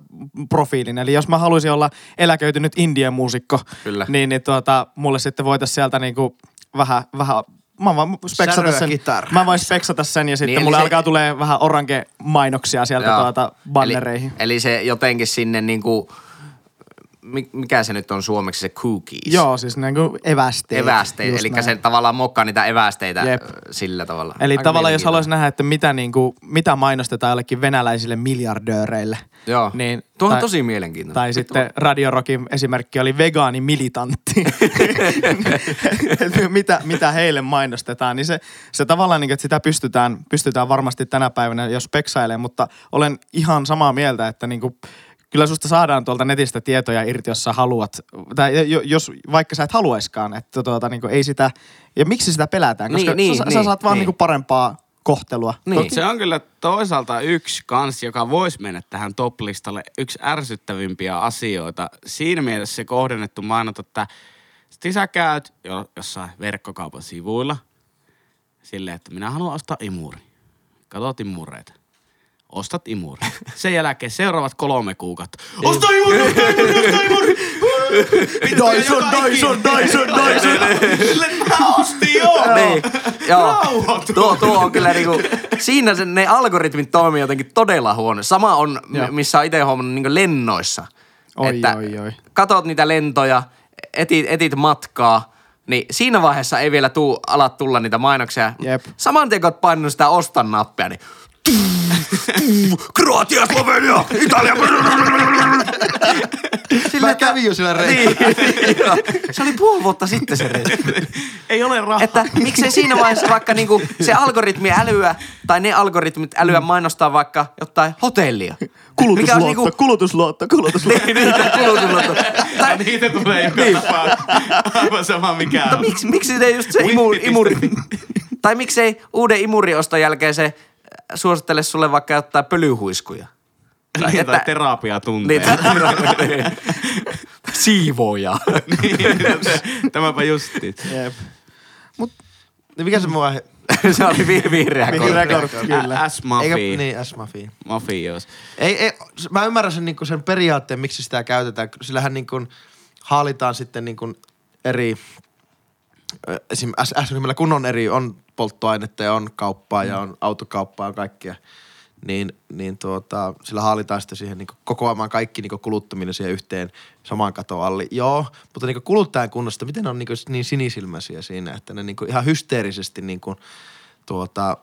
profiilin. Eli jos mä haluaisin olla eläköitynyt Indian muusikko, Kyllä. niin, niin tuota, mulle sitten voitaisiin sieltä niinku vähän, vähän Mä vaan speksata sen. kitara. Mä voin speksata sen ja sitten Niin, mulle se- alkaa tulee vähän orange mainoksia sieltä Joo. tuota bannereihin. Eli, eli se jotenkin sinne niinku, mi- mikä se nyt on suomeksi se cookies? Joo, siis niinku evästeet. Evästeet, just eli näin. se tavallaan mokkaa niitä evästeitä Jep. sillä tavalla. Eli Aika tavallaan jos haluaisi nähdä, että mitä, niinku, mitä mainostetaan jollekin venäläisille miljardööreille. Joo. Niin, Tuo on tosi mielenkiintoinen. Tai sitten Radio Rockin esimerkki oli vegaani militantti. Mitä, mitä heille mainostetaan, niin se, se tavallaan, niin, että sitä pystytään, pystytään varmasti tänä päivänä jos peksailee, mutta olen ihan samaa mieltä, että niin kuin, kyllä susta saadaan tuolta netistä tietoja irti, jos sä haluat, tai jo- jos vaikka sä et haluaiskaan, että tuota, niin ei sitä, ja miksi sitä pelätään, koska Niin, niin, sä, sä niin, saat vaan niin. niin. Parempaa kohtelua. Niin. Se on kyllä toisaalta yksi kans, joka voisi mennä tähän top-listalle, yksi ärsyttävimpiä asioita. Siinä mielessä se kohdennettu mainonta, että sit sä käyt jo, jossain verkkokaupan sivuilla silleen, että minä haluan ostaa imuri. Katot imureita. Ostat imuri. Sen jälkeen seuraavat kolme kuukautta. Osta imuri, osta imuri, osta imuri. Dyson, Dyson, Dyson, Dyson. Sille mä ostin jo. Niin, joo. Rauhoitu. Tuo, tuo on kyllä niinku, siinä se, ne algoritmit toimii jotenkin todella huono. Sama on, Joo. missä on itse huomannut niinku lennoissa. Oi, että oi, oi. Katot niitä lentoja, etit, etit matkaa, niin siinä vaiheessa ei vielä tuu, alat tulla niitä mainoksia. Jep. Saman tien kun oot painanut sitä ostan nappia, niin Kroatia, Slovenia, Italia. Mä kävin jo sillä Niin, reissulla. joo. se oli puoli vuotta sitten se reissu. Ei ole rahaa. Että miksei siinä vaiheessa vaikka niinku se algoritmi älyä, tai ne algoritmit älyä mainostaa vaikka jotain hotellia. Kulutusluotto, niinku, kulutusluotto, kulutusluotto. niin, niitä kulutusluotto. Tai, Niitä tulee joka niin. Aivan sama mikä mutta on. miksi, miksi ne just se imu, imuri, tai miksei uuden imurioston jälkeen se suosittele sulle vaikka jotain pölyhuiskuja. Tai Niin, tai että- terapiatunteja. Niin, Siivooja. Tämäpä justiin. Jep. Niin mikä se aihe? se oli vi- vihreä Vihreä kortti. kortti, kyllä. Eikä, S-Mafia. niin, S-Mafia. Mafios. Ei, ei, mä ymmärrän sen, niin sen periaatteen, miksi sitä käytetään. Sillähän niin kuin haalitaan sitten niin kuin eri, esim. S, S kun on eri, on polttoainetta ja on kauppaa ja on autokauppaa ja kaikkea. Niin, niin tuota, sillä haalitaan sitten siihen niin kokoamaan kaikki niin kuluttaminen siihen yhteen samaan katon alle. Joo, mutta niin kuluttajan kunnosta, miten ne on niin, niin sinisilmäisiä siinä, että ne niin ihan hysteerisesti niin kuin, tuota,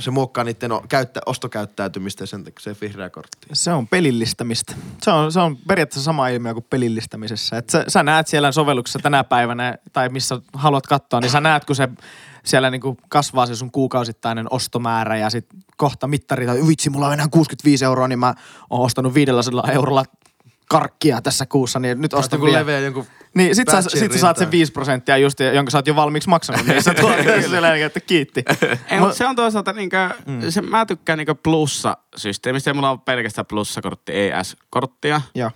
se muokkaa niiden käyttä, ostokäyttäytymistä ja sen takia se vihreä kortti. Se on pelillistämistä. Se on, se on periaatteessa sama ilmiö kuin pelillistämisessä. Et sä, sä näet siellä sovelluksessa tänä päivänä, tai missä haluat katsoa, niin sä näet, kun se siellä niinku kasvaa se sun kuukausittainen ostomäärä ja sit kohta mittari, tai vitsi, mulla on enää 65 euroa, niin mä oon ostanut 500 eurolla karkkia tässä kuussa, niin nyt Ostan kun vielä. leveä jonkun Niin, sit sä, sit sä saat sen rintaan. 5 prosenttia just, jonka sä oot jo valmiiksi maksanut niissä tuotteissa. Siellä että kiitti. Ei, mutta se on toisaalta niinkö, mm. se, mä tykkään niinkö plussa-systeemistä ja mulla on pelkästään plussakortti, ei S-korttia. Joo.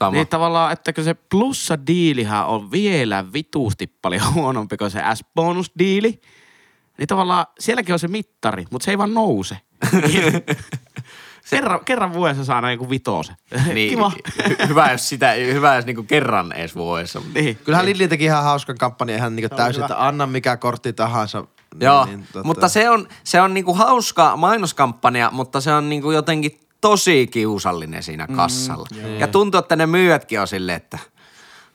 Sama. Niin tavallaan, että kun se plussa-diilihän on vielä vituusti paljon huonompi kuin se S-bonus-diili, niin tavallaan sielläkin on se mittari, mutta se ei vaan nouse. kerran, kerran vuodessa saa joku vitose. Niin, Kiva. hy- hyvä, jos sitä, hyvä, jos niinku kerran edes vuodessa. niin. Kyllähän Lidli teki ihan hauskan kampanjan ihan niinku täysin, hyvä. että anna mikä kortti tahansa. Joo, tota- mutta se on, se on niinku hauska mainoskampanja, mutta se on niinku jotenkin tosi kiusallinen siinä kassalla. Mm, ja tuntuu, että ne myyjätkin on silleen, että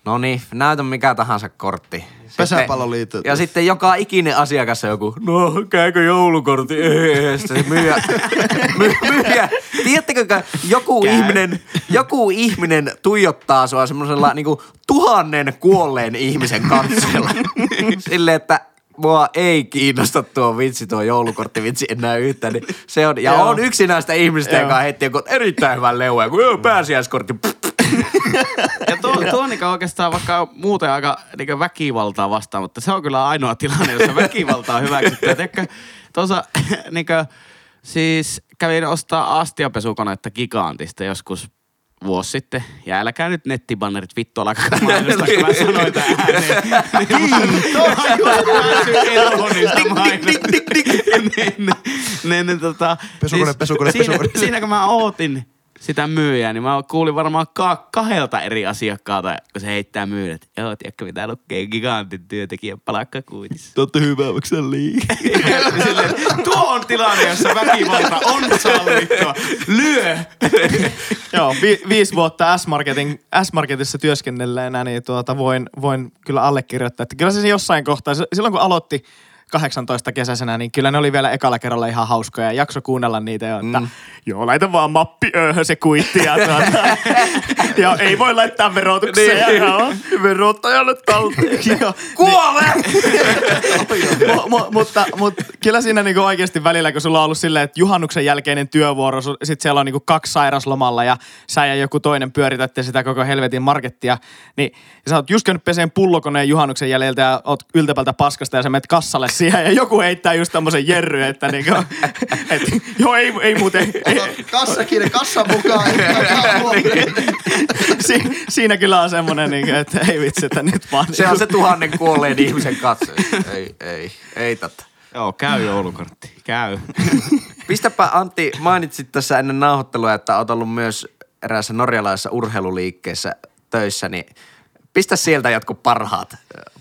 no niin, näytä mikä tahansa kortti. Pesäpalloliitto. Ja sitten joka ikinen asiakas on joku, no käykö joulukortti? Ei, sitten se myyjä, my, myyjä. Tiedättekö, joku Käy. ihminen, joku ihminen tuijottaa sua semmoisella niinku tuhannen kuolleen ihmisen katseella. Silleen, että mua ei kiinnosta tuo vitsi, tuo joulukortti vitsi enää yhtään. Niin se on, ja Joo. on yksi näistä ihmistä, joka heitti joku erittäin hyvän leuan, kun joo, pääsiäiskortti. Ja tuo, tuo on niinku oikeastaan vaikka muuten aika niinku väkivaltaa vastaan, mutta se on kyllä ainoa tilanne, jossa väkivaltaa hyväksytty. Tiedätkö, tuossa niinku, siis kävin ostaa astiapesukonetta Gigantista joskus vuosi sitten. Ja älkää nyt nettibannerit vittu alkaa mainostaa, kun mä sanoin tämän ääneen. Kiitos! Mainosta. Niin, niin, niin, niin, tota, Pesukone, pesukone, siinä, pesukone. Siinä kun mä ootin sitä myyjää, niin mä kuulin varmaan ka- kahdelta eri asiakkaalta, kun se heittää myyjät. Joo, tiedätkö mitä lukee gigantin työntekijän palkkakuitissa. Totta hyvä, maksaa liikaa. Silleen, tuo on tilanne, jossa väkivalta on sallittua. Lyö! Joo, vi- viisi vuotta S-Marketin, S-Marketissa työskennelleenä, niin tuota, voin, voin kyllä allekirjoittaa. Että kyllä se jossain kohtaa, se- silloin kun aloitti 18 kesäisenä, niin kyllä ne oli vielä ekalla kerralla ihan hauskoja. Ja jakso kuunnella niitä jo, että mm. joo, laita vaan mappi ööhön se kuitti ja tuota, ja ei voi laittaa verotukseen. Niin. joo, verottajalle talteen. Joo, Kuole! mu, mu, mutta, mutta kyllä siinä niinku oikeasti välillä, kun sulla on ollut silleen, että juhannuksen jälkeinen työvuoro, sit siellä on niinku kaksi sairaslomalla ja sä ja joku toinen pyöritätte sitä koko helvetin markettia, niin sä oot just käynyt peseen pullokoneen juhannuksen jäljiltä ja oot yltäpältä paskasta ja sä menet kassalle siihen ja joku heittää just tämmöisen jerry, että niinku, et, joo ei, ei muuten, ei, Kassa kiinni, kassa mukaan. si, siinä kyllä on semmoinen, niinku, että ei vitsi, että nyt vaan. Se on se tuhannen kuolleen ihmisen katse. Ei, ei, ei tätä. Joo, käy joulukortti. Käy. Pistäpä Antti, mainitsit tässä ennen nauhoittelua, että olet ollut myös eräässä norjalaisessa urheiluliikkeessä töissä, niin pistä sieltä jotkut parhaat,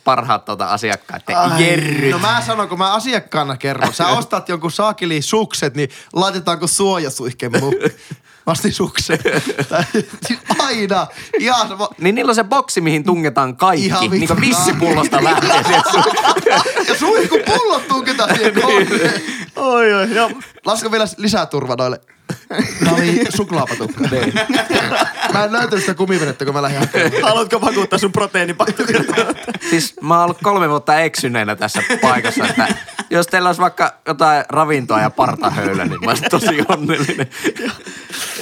parhaat tuota asiakkaiden jerryt. No mä sanon, kun mä asiakkaana kerron. Sä ostat jonkun saakeli sukset, niin laitetaanko suojasuihke vasti sukset. Tai- siis Aina. Ihan. Niin niillä on se boksi, mihin tungetaan kaikki. Ihan niin kuin vissipullosta lähtee Ja suihku pullot tunketaan siihen kohdeen. Oi, oi, joo. Lasko vielä lisää turva noille. Nää oli suklaapatukka. Mä en löytänyt sitä kumivenettä, kun mä lähdin hakemaan. Haluatko vakuuttaa sun proteiinipakkauksen? Siis mä oon ollut kolme vuotta eksyneenä tässä paikassa, että jos teillä olisi vaikka jotain ravintoa ja partahöylä, niin mä olisin tosi onnellinen.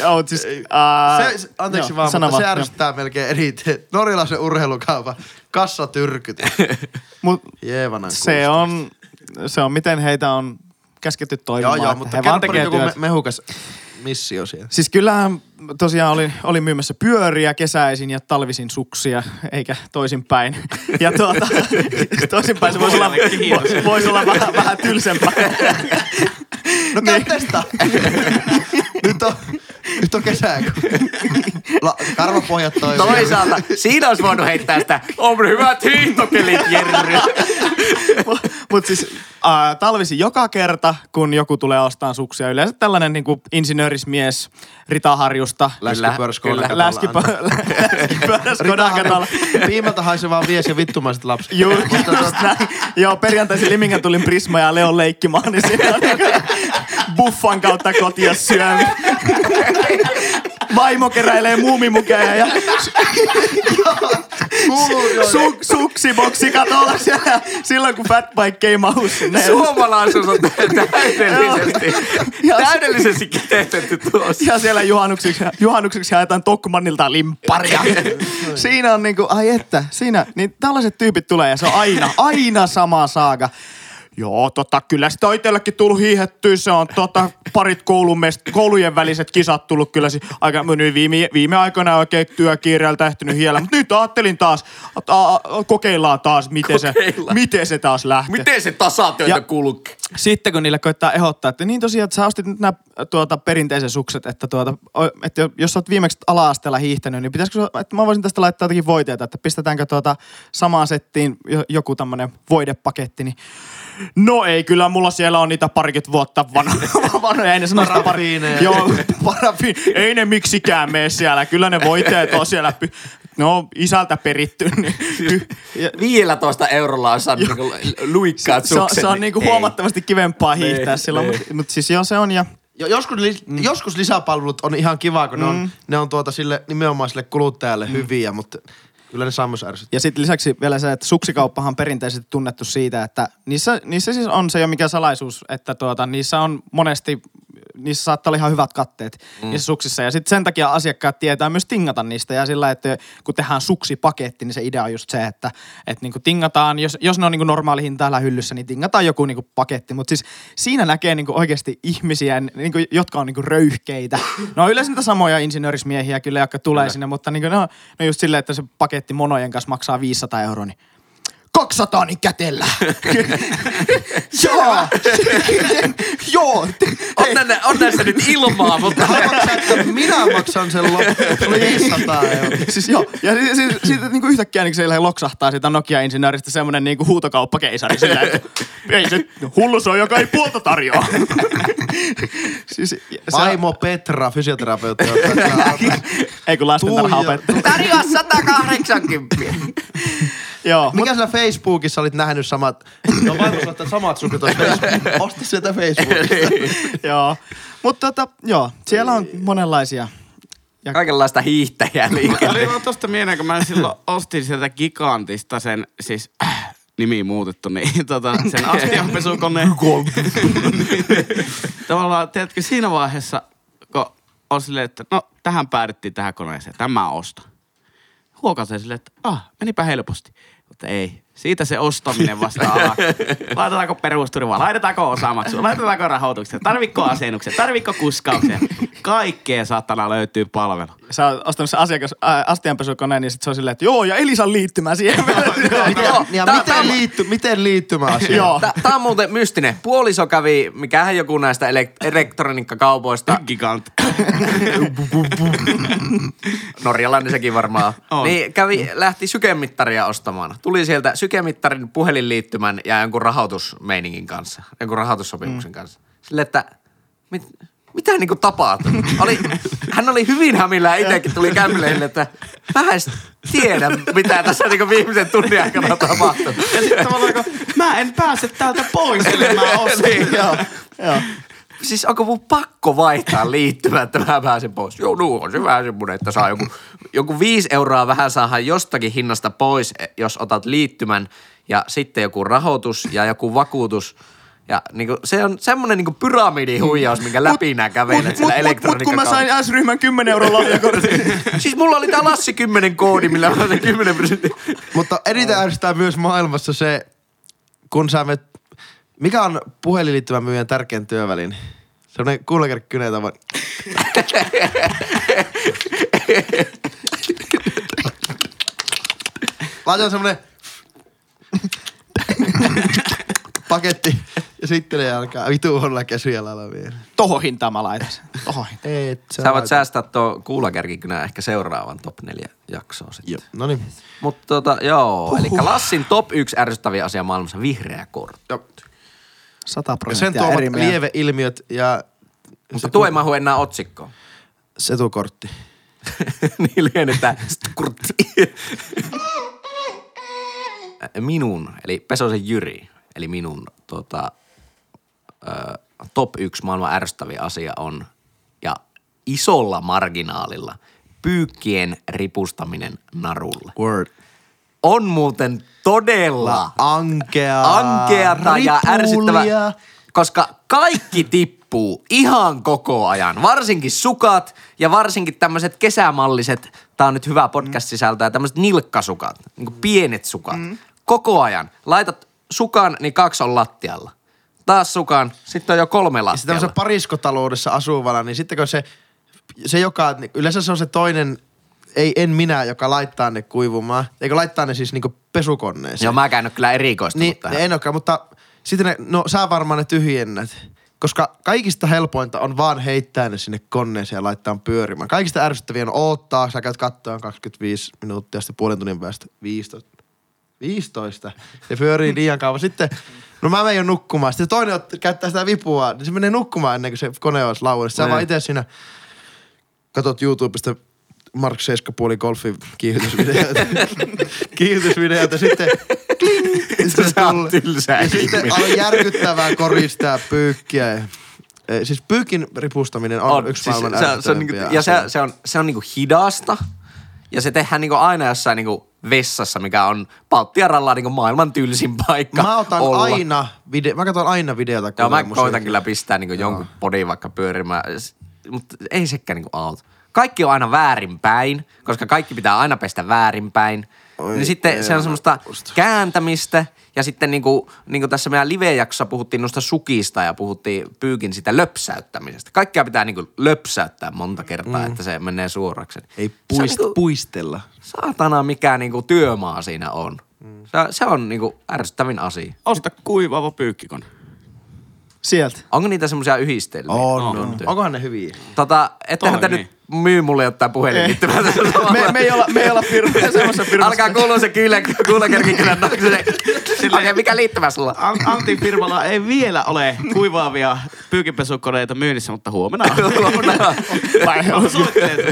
Joo, mut siis... Ää, Se, se, anteeksi joo, vaan, mutta se vaan, ärsyttää melkein eniten. Norjalaisen urheilukaupan kassatyrkyt. joo. Mut Jeevanan se on, se on, miten heitä on käsketty Joo, toimimaan. joo, että mutta he kerro vaan tekee joku työt. me- mehukas missio siellä. Siis kyllähän tosiaan olin, olin myymässä pyöriä kesäisin ja talvisin suksia, eikä toisinpäin. Ja tuota, toisinpäin se voisi olla, vo- voisi olla vähän, vähän tylsempää. No käy testaa. nyt on, nyt on kesä. kun La, karvapohjat toimii. Toisaalta siinä olisi voinut heittää sitä, on hyvät hiihtokelit, Jerry. Mutta siis äh, talvisin joka kerta, kun joku tulee ostamaan suksia. Yleensä tällainen niin mies Ritaharjusta. Läskipörs Kyllä, Skoda Läskipö, katolla. läskipö, Skodan katolla. Piimeltä haisevaa vies ja vittumaiset lapset. Just, just näin. Joo, perjantaisin Limingen tulin Prisma ja Leon leikkimaan, niin siinä on buffan kautta kotia syömi. Vaimo keräilee muumimukeja ja su, suksiboksi katolla siellä. Silloin kun Fatbike ei mahu sinne. Suomalaisuus on täydellisesti, täydellisesti kiteytetty tuossa. Ja siellä juhannukseksi, juhannukseksi haetaan Tokmannilta limpparia. siinä on niinku, ai että, siinä, niin tällaiset tyypit tulee ja se on aina, aina sama saaga. Joo, tota, kyllä sitä on itsellekin tullut hiihettyä. Se on tota, parit koulun mest- koulujen väliset kisat tullut kyllä. si- Aika, nyt viime, viime aikoina oikein työkiireeltä ehtinyt hiellä. Mutta nyt ajattelin taas, a, a, kokeillaan taas, miten se, Kokeillaan. miten se taas lähtee. Miten se tasatyötä Ja- kulkee? Sitten kun niille koittaa ehdottaa, että niin tosiaan, että sä ostit nyt nämä tuota, perinteisen sukset, että, tuota, että jos sä oot viimeksi ala-asteella hiihtänyt, niin pitäisikö, se- että mä voisin tästä laittaa jotakin voiteita, että pistetäänkö tuota samaan settiin jo- joku tämmönen voidepaketti, niin No ei, kyllä mulla siellä on niitä parikymmentä vuotta vanhoja. vanhoja ei ne sano sitä pari- Parafiineja. Joo, parafiin. Ei ne miksikään mene siellä. Kyllä ne voiteet on siellä. Py- no, isältä peritty. Niin. Ja- 15 eurolla on saanut niinku luikkaat se, on, sukset. se on niin niinku ei. huomattavasti kivempaa hiihtää silloin, mutta mut siis joo se on ja Jo, joskus, li, mm. joskus lisäpalvelut on ihan kiva, kun mm. ne on, ne on tuota sille, nimenomaan sille kuluttajalle mm. hyviä, mutta kyllä ne saa myös ärsyttää. Ja sitten lisäksi vielä se, että suksikauppahan on perinteisesti tunnettu siitä, että niissä, niissä siis on se jo mikä salaisuus, että tuota, niissä on monesti, niissä saattaa olla ihan hyvät katteet mm. niissä suksissa. Ja sitten sen takia asiakkaat tietää myös tingata niistä. Ja sillä, että kun tehdään suksipaketti, niin se idea on just se, että, että niinku tingataan, jos, jos ne on niinku normaali hinta täällä hyllyssä, niin tingataan joku niinku paketti. Mutta siis siinä näkee niinku oikeasti ihmisiä, niinku, jotka on niinku röyhkeitä. No yleensä niitä samoja insinöörismiehiä kyllä, jotka tulee sinne, mutta niinku ne, on, ne on just silleen, että se paketti monojen kanssa maksaa 500 euroa, niin 200 niin kätellä. Joo. Joo. On, nä- on näissä nyt ilmaa, mutta minä maksan sen loppuun. Se oli 500 euroa. Siis joo. Ja sitten siis, siis, niinku yhtäkkiä niin siellä loksahtaa siitä Nokia-insinööristä semmoinen niinku huutokauppakeisari sillä, että ei se hullu se on, joka ei puolta tarjoa. siis, se, Vaimo Petra, fysioterapeutti. ei kun lastentarha opettaja. tarjoa 180. Joo, mut, Mikä sä Facebookissa olit nähnyt samat, no vaimo sanoi, samat sukut on Facebook. Osta sieltä Facebookista. joo. Mutta tota, joo, siellä on monenlaisia. Kaikenlaista hiihtäjää liikkeelle. Oli vaan tosta mieleen, kun mä silloin ostin sieltä gigantista sen, siis äh, nimi muutettu, niin tota, sen astianpesukoneen. Tavallaan, tiedätkö, siinä vaiheessa, kun on silleen, että no tähän päädyttiin tähän koneeseen, tämä ostan. Huokasen silleen, että ah, menipä helposti. Mutta ei, siitä se ostaminen vasta alkaa. Laitetaanko perusturvaa, laitetaanko osamaksua, laitetaanko rahoituksia, tarvitko asennuksia, tarvitko kuskauksia. Kaikkea saatana löytyy palvelu. Sä oot ostanut sen asiakas, ää, astianpesukoneen, niin sit se on silleen, että joo, ja Elisan liittymä siihen. Joo, Ja tää- miten, liitty, miten liittymä asia? Tämä on muuten mystinen. Puoliso kävi, mikähän joku näistä elek- elektroniikkakaupoista, Gigant. norjalainen sekin varmaan, niin kävi, lähti sykemittaria ostamaan. Tuli sieltä sykemittarin puhelinliittymän ja jonkun rahoitusmeiningin kanssa, jonkun rahoitussopimuksen mm. kanssa. Sille, että mit, mitä tapahtuu? Oli, hän oli hyvin hämillään itsekin tuli kämpille, että mä en tiedä, mitä tässä niinku viimeisen tunnin aikana tapahtuu. Ja sitten tavallaan, kun mä en pääse täältä pois, eli mä ostan. Niin. joo, joo. Siis onko mun pakko vaihtaa liittymä, että mä pääsen pois? Joo, no on se vähän semmoinen, että saa joku, joku viisi euroa vähän saadaan jostakin hinnasta pois, jos otat liittymän ja sitten joku rahoitus ja joku vakuutus. Ja niinku, se on semmoinen niinku pyramidihuijaus, minkä läpi nää kävelet sillä mut, mut, mut, kun mä sain S-ryhmän 10 euron lahjakortin. Siis mulla oli tää Lassi 10 koodi, millä mä sain 10 prosenttia. Mutta eniten ärsyttää myös maailmassa se, kun sä met, mikä on puhelinliittymän myyjän tärkein työvälin? Sellainen kuulakärkkynen tavoin. Laitan semmonen paketti ja sitten ne alkaa vitu huonolla käsialalla vielä. Tohon hintaan mä laitan sen. Tohon hintaan. Et Sä voit säästää tuo kuulakärkikynä ehkä seuraavan top 4 jaksoa sitten. Joo, no niin. Mutta tota, joo, eli Lassin top 1 ärsyttäviä asia maailmassa, vihreä kortti. Joo. 100 Ja sen prosenttia tuovat eri mieltä. lieveilmiöt ja Mutta tuo ei mahu enää otsikkoon. setukortti. niin lienetään kurtti. minun, eli Pesosen Jyri, eli minun tota, ö, top 1 maailman ärsyttäviä asia on, ja isolla marginaalilla, pyykkien ripustaminen narulla. Word. On muuten todella Ankea. ankeata ja ärsyttävää, koska kaikki tippuu ihan koko ajan. Varsinkin sukat ja varsinkin tämmöiset kesämalliset, tää on nyt hyvä podcast sisältää, tämmöiset nilkkasukat, niin pienet sukat. Koko ajan. Laitat sukan, niin kaksi on lattialla. Taas sukan, sitten on jo kolme Ja sitten lattialla. tämmöisessä pariskotaloudessa asuvana, niin sitten kun se, se joka, yleensä se on se toinen, ei en minä, joka laittaa ne kuivumaan. Eikö laittaa ne siis niinku pesukoneeseen. Joo, mä en ole kyllä erikoistunut Niin, tähän. en olekaan, mutta sitten ne, no sä varmaan ne tyhjennät. Koska kaikista helpointa on vaan heittää ne sinne koneeseen ja laittaa pyörimään. Kaikista ärsyttäviä on odottaa, sä käyt kattoon 25 minuuttia, sitten puolen tunnin päästä 15. 15. Se pyörii liian kauan. Sitten, no mä menen jo nukkumaan. Sitten toinen ot- käyttää sitä vipua, niin se menee nukkumaan ennen kuin se kone olisi. Sitten sä Niin. vaan itse siinä katot YouTubesta Mark 7,5 golfin kiihdytysvideoita. kiihdytysvideoita. Sitten kling, se sä oot tulee. tylsä Ja sitten on järkyttävää koristaa pyykkiä. Ja, eh, siis pyykin ripustaminen on, on yksi maailman se, se on niinku, Ja se, se on, se on niinku hidasta. Ja se tehdään niinku aina jossain niinku vessassa, mikä on Palttiaralla niinku maailman tylsin paikka Mä otan olla. aina, video, mä katson aina videota. Joo, mä koitan kyllä pistää niinku jonkun podin vaikka pyörimään, mutta ei sekään niinku auta. Kaikki on aina väärinpäin, koska kaikki pitää aina pestä väärinpäin. Oi, niin sitten ei se on semmoista musta. kääntämistä ja sitten niinku, niinku tässä meidän live-jaksossa puhuttiin noista sukista ja puhuttiin pyykin sitä löpsäyttämisestä. Kaikkea pitää niinku löpsäyttää monta kertaa, mm. että se menee suoraksi. Ei puist, niinku- puistella. saatana mikä niinku työmaa siinä on. Se, se on niinku ärsyttävin asia. Osta kuivaava pyykkikone. Sieltä. Onko niitä semmoisia yhdistelmiä? On, On. on. Onkohan ne hyviä? Tota, ettehän te Toimii. nyt myy mulle jotain puhelinliittymää. Me, me, ei olla, me ei olla firma, semmoisessa firmassa. Alkaa kuulua se kyllä, kuulakerkin kyllä okay, mikä liittymä sulla? An- Antin firmalla ei vielä ole kuivaavia pyykinpesukoneita myynnissä, mutta huomenna on. Vai on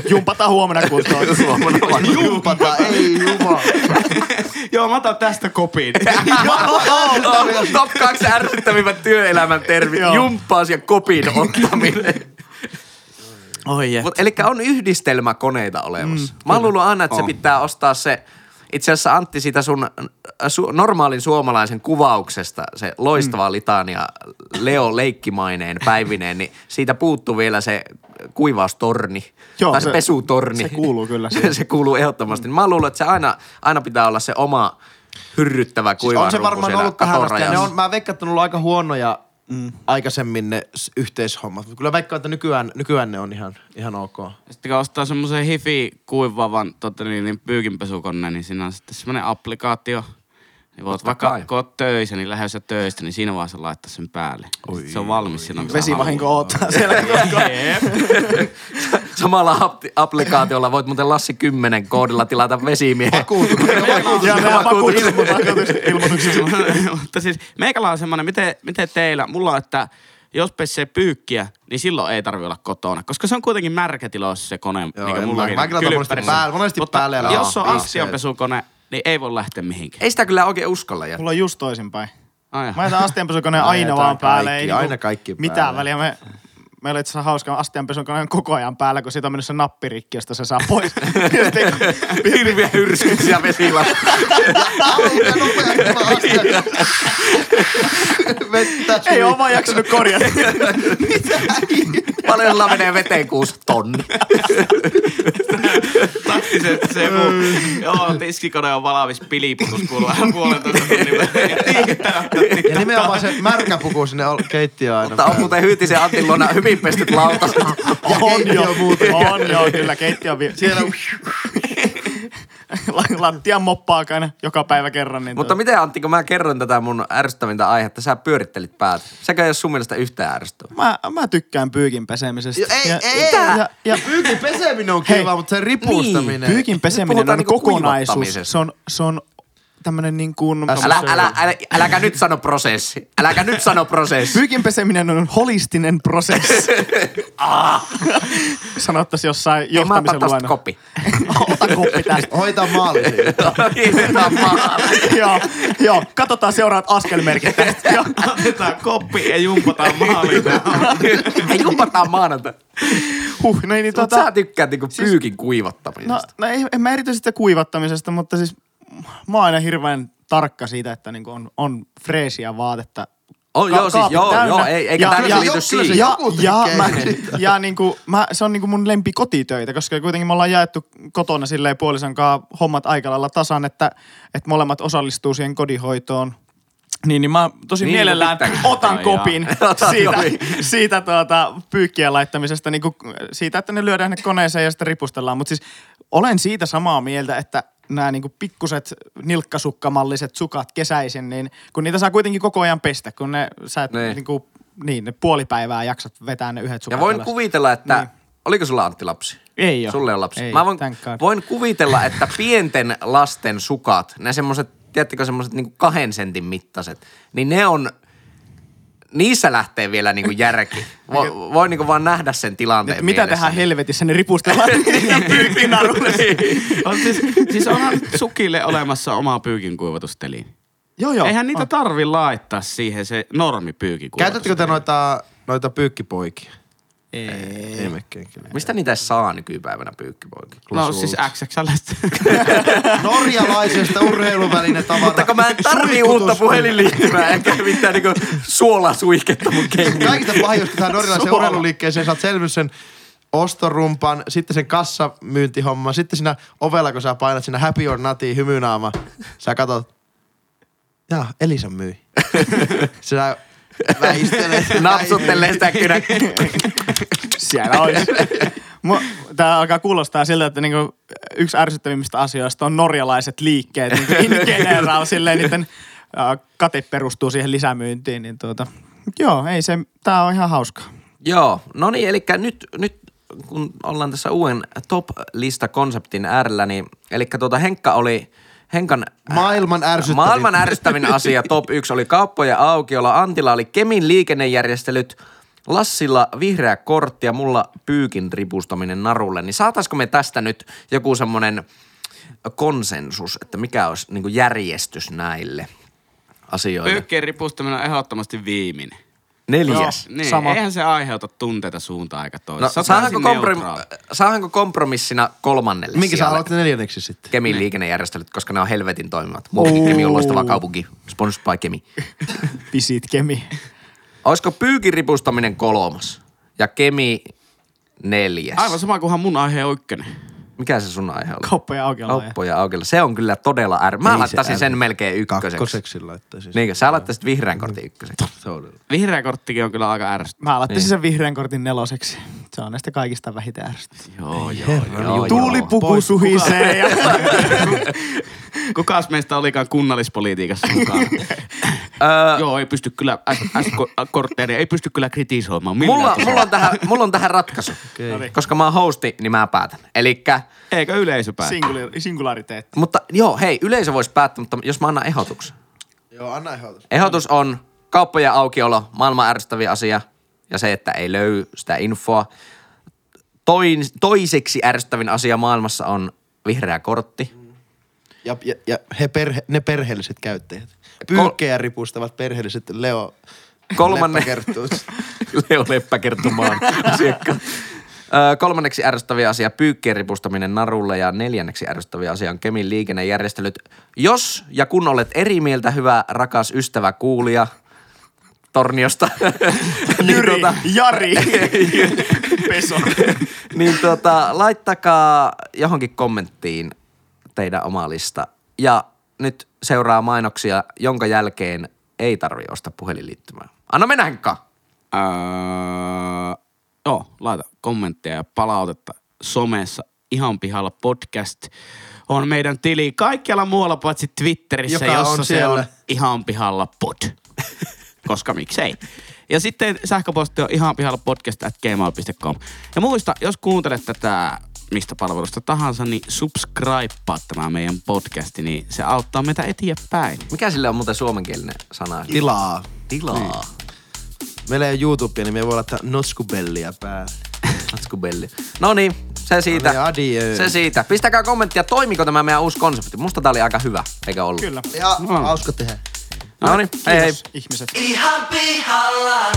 Jumpataan huomenna kuntoon. Jumpata, ei jumala. Joo, mä otan tästä kopin. Top 2 ärsyttävimmät työelämän termit. Jumppaus ja kopin ottaminen. Oi Mut, eli on yhdistelmäkoneita olemassa. Mm, Mä oon luullut aina, että se On. pitää ostaa se, itse asiassa Antti siitä sun äh, su, normaalin suomalaisen kuvauksesta, se loistava mm. litania Leo leikkimaineen päivineen, niin siitä puuttuu vielä se kuivaustorni. Joo, tai se, se- pesutorni. se kuuluu kyllä se, se kuuluu ehdottomasti. Mä luulen, että se aina, aina pitää olla se oma hyrryttävä Siis on se varmaan ollut tähän asti. Ne on, mä veikkaan, että on ollut aika huonoja mm. aikaisemmin ne yhteishommat. Mutta kyllä veikkaan, että nykyään, nykyään ne on ihan, ihan ok. Sitten kun ostaa semmoisen hifi kuivaavan tota, niin, niin pyykinpesukoneen, niin siinä on sitten semmoinen applikaatio. Niin voit Totta vaikka, kai. kun oot töissä, niin lähdössä töistä, niin siinä vaiheessa laittaa sen päälle. Oi, se on valmis silloin, kun Vesivahinko oottaa siellä. Jep. Samalla applikaatiolla voit muuten Lassi 10 koodilla tilata vesimiehen. Vakuutusilmoituksia. Mutta siis meikällä on semmoinen, miten, miten teillä, mulla on, että jos pesee pyykkiä, niin silloin ei tarvi olla kotona. Koska se on kuitenkin märkätiloissa se kone, Joo, niin kuin mullakin. mä- mä kyllä monesti päälle- monesti päälle jos on joo, astianpesukone, niin ei voi lähteä mihinkään. Ei sitä kyllä oikein uskalla jättää. Mulla on just toisinpäin. Ai, Mä jätän astianpesukoneen Mä aina vaan päälle. kaikki, ei aina niinku kaikki Mitään päälle. väliä. Me, meillä oli itse asiassa hauska astianpesukoneen koko ajan päällä, kun siitä on mennyt se nappirikki, josta se saa pois. Sitten Hirviä nopeasti astia. Vettä ei ole vaan jaksanut korjata. Paljon sulla menee veteen kuusi tonni. taktisesti se mun, joo, tiskikone on valmis, piliputus kuuluu vähän puolentoista tunnin välein. Ja nimenomaan se märkä puku sinne keittiöön aina. Mutta on muuten Hyytisen Antin luona hyvin pestyt lautat. on keittiö jo, muuten. on jo, kyllä keittiö on Siellä lattian moppaa aina joka päivä kerran. Niin Mutta miten Antti, kun mä kerron tätä mun ärsyttävintä aihetta, sä pyörittelit päätä. Sekä ei ole sun mielestä yhtään ärsyttävää. Mä, mä tykkään pyykin pesemisestä. Jo, ei, ja, ei, ja, ja, ja Pyykin peseminen on Hei. kiva, mutta se ripustaminen. pyykin peseminen on niinku kokonaisuus. Se on, se on tämmönen niin kuin... Älä, älä, älä, äläkä nyt sano prosessi. Äläkä nyt sano prosessi. Pyykin peseminen on holistinen prosessi. Sanottaisi jossain mä johtamisen luennolla. koppi. Ota koppi tästä. Hoitaa maali siinä. Kiitetään maali. joo, joo, katsotaan seuraavat askelmerkit tästä. Otetaan koppi ja jumpataan maaliin. Ei jumpataan maanantai. Huh, no ei niin tota... sä tykkäät niinku pyykin kuivattamisesta. No, no ei, en mä erityisesti sitä kuivattamisesta, mutta siis mä oon aina hirveän tarkka siitä, että niin on, on freesiä vaatetta. Oh, Ka- joo, siis joo, täynnä. joo, ei, eikä Ja- tämä ja- liity siihen. Ja, ja, mä, ja niinku, mä, se on niinku mun lempi kotitöitä, koska kuitenkin me ollaan jaettu kotona silleen puolison kanssa hommat aika lailla tasan, että, että molemmat osallistuu siihen kodinhoitoon. Niin, niin mä tosi Niin, niin, mielellään pitääkin. otan kopin siitä, kopin. siitä tuota, pyykkien laittamisesta, niin kuin siitä, että ne lyödään ne koneeseen ja sitten ripustellaan. Mutta siis olen siitä samaa mieltä, että nämä niinku pikkuset nilkkasukkamalliset sukat kesäisin, niin kun niitä saa kuitenkin koko ajan pestä, kun ne sä et Niin. niinku, niin, ne puoli päivää jaksat vetää ne yhdet sukat Ja voin alas. kuvitella, että... Niin. Oliko sulla Antti lapsi? Ei oo. Sulle on lapsi. Ei, Mä voin, voin kuvitella, että pienten lasten sukat, ne semmoset, tiedättekö semmoset niinku kahden sentin mittaiset, niin ne on, niissä lähtee vielä niinku järki. Voi, voi niinku vaan nähdä sen tilanteen mitä mielessä. tehdään helvetissä, ne ripustellaan pyykkinarulle. on siis, siis onhan sukille olemassa oma pyykin kuivatusteli. joo, joo. Eihän niitä tarvi laittaa siihen se normi pyykin Käytättekö te noita, noita pyykkipoikia? Ei. Ei mekään kyllä. Mistä niitä saa nykypäivänä pyykkipoikia? No siis XXL. Norjalaisesta urheiluväline tavara. Mutta kun mä en tarvii uutta puhelinliittymää, enkä mitään niinku suolasuihketta mun kengiin. Kaikista pahin, jos tähän norjalaiseen Suola. urheiluliikkeeseen saat selvys sen ostorumpan, sitten sen kassamyyntihomman, sitten siinä ovella, kun sä painat siinä happy or nutty hymynaama, sä katot, jaa, Elisa myi. Sä väistelet. Napsuttelee sitä kynä. Siellä olisi. Tämä alkaa kuulostaa siltä, että niinku yksi ärsyttävimmistä asioista on norjalaiset liikkeet. Niinku in general, silleen niiden kate perustuu siihen lisämyyntiin. Niin tuota, joo, ei se, tää on ihan hauska. Joo, no niin, eli nyt, nyt kun ollaan tässä uuden top-lista-konseptin äärellä, niin eli tuota Henkka oli, Henkan Maailman ärsyttävin. Maailman ärsyttävin asia top 1 oli kauppoja aukiolla, Antilla oli Kemin liikennejärjestelyt, Lassilla vihreä kortti ja mulla pyykin ripustaminen narulle. Niin saataisiko me tästä nyt joku semmoinen konsensus, että mikä olisi niin järjestys näille asioille? Pyykkien ripustaminen on ehdottomasti viimeinen. Neljäs. Niin, Sama. eihän se aiheuta tunteita suuntaan eikä No, toiseen. Se on saadaanko, komprom- saadaanko kompromissina kolmannelle Minkä sä haluat neljänneksi sitten? Kemin liikennejärjestelyt, koska ne on helvetin toimivat. Muutenkin Kemi on loistava kaupunki. Sponsored by Kemi. Visit Kemi. Olisiko pyykin ripustaminen kolmas ja Kemi neljäs? Aivan sama kunhan mun aihe on ykkönen. Mikä se sun aihe oli? Kauppoja aukealla. Kauppoja aukella. Se on kyllä todella är... Mä Ei se laittaisin sen melkein ykköseksi. Kakkoseksi laittaisin. Niinkö? Sä laittaisit vihreän kortin ykköseksi. Todella. Vihreä korttikin on kyllä aika ärsyttävä. Mä laittaisin sen vihreän kortin neloseksi. Se on näistä kaikista vähiten ärsyttävää. Joo, joo, joo. jumala. Tuulipuku suhisee ja Kukas meistä olikaan kunnallispolitiikassa mukaan? Joo, ei pysty kyllä, S-kortteja ei pysty kyllä kritisoimaan. Mulla, mulla, on tähän, mulla on tähän ratkaisu. Okei. Koska mä oon hosti, niin mä päätän. Elikkä, Eikö yleisö päätä? Singuli- singulariteetti. mutta joo, hei, yleisö voisi päättää, mutta jos mä annan ehdotuksen. Joo, anna ehdotus. Ehdotus on kauppojen aukiolo, maailman ärsyttävin asia ja se, että ei löy sitä infoa. Toin, toiseksi ärsyttävin asia maailmassa on vihreä kortti. Ja, ja, ja he perhe, ne perheelliset käyttäjät. Pyykkejä ripustavat perheelliset Leo Kolmanne-. Leo Leppäkertomaan asiakkaat. Ö, kolmanneksi ärsyttäviä asia pyykkien ripustaminen narulle ja neljänneksi ärsyttäviä asia on Kemin liikennejärjestelyt. Jos ja kun olet eri mieltä, hyvä rakas ystävä kuulija Torniosta, niin, Jyri, tota, Jari, Peso. niin tota, laittakaa johonkin kommenttiin teidän oma lista. Ja nyt seuraa mainoksia, jonka jälkeen ei tarvi ostaa puhelinliittymää. Anna mennä Henkka. Öö, joo, laita kommentteja ja palautetta somessa. Ihan pihalla podcast on meidän tili kaikkialla muualla paitsi Twitterissä, Joka jossa on se on ihan pihalla pod. Koska miksei. Ja sitten sähköposti on ihan pihalla podcast at gmail.com. Ja muista, jos kuuntelet tätä mistä palvelusta tahansa, niin subscribea tämä meidän podcasti, niin se auttaa meitä eteenpäin. Mikä sille on muuten suomenkielinen sana? Tilaa. Tilaa. Meillä ei ole YouTubea, niin me voi laittaa noskubellia päälle. Natskubelli. No niin, se siitä. No niin. Se siitä. Pistäkää kommenttia, toimiko tämä meidän uusi konsepti. Musta tää oli aika hyvä, eikä ollut? Kyllä. Ja hauska tehdä. No niin, hei hei. Ihmiset. Ihan pihalla.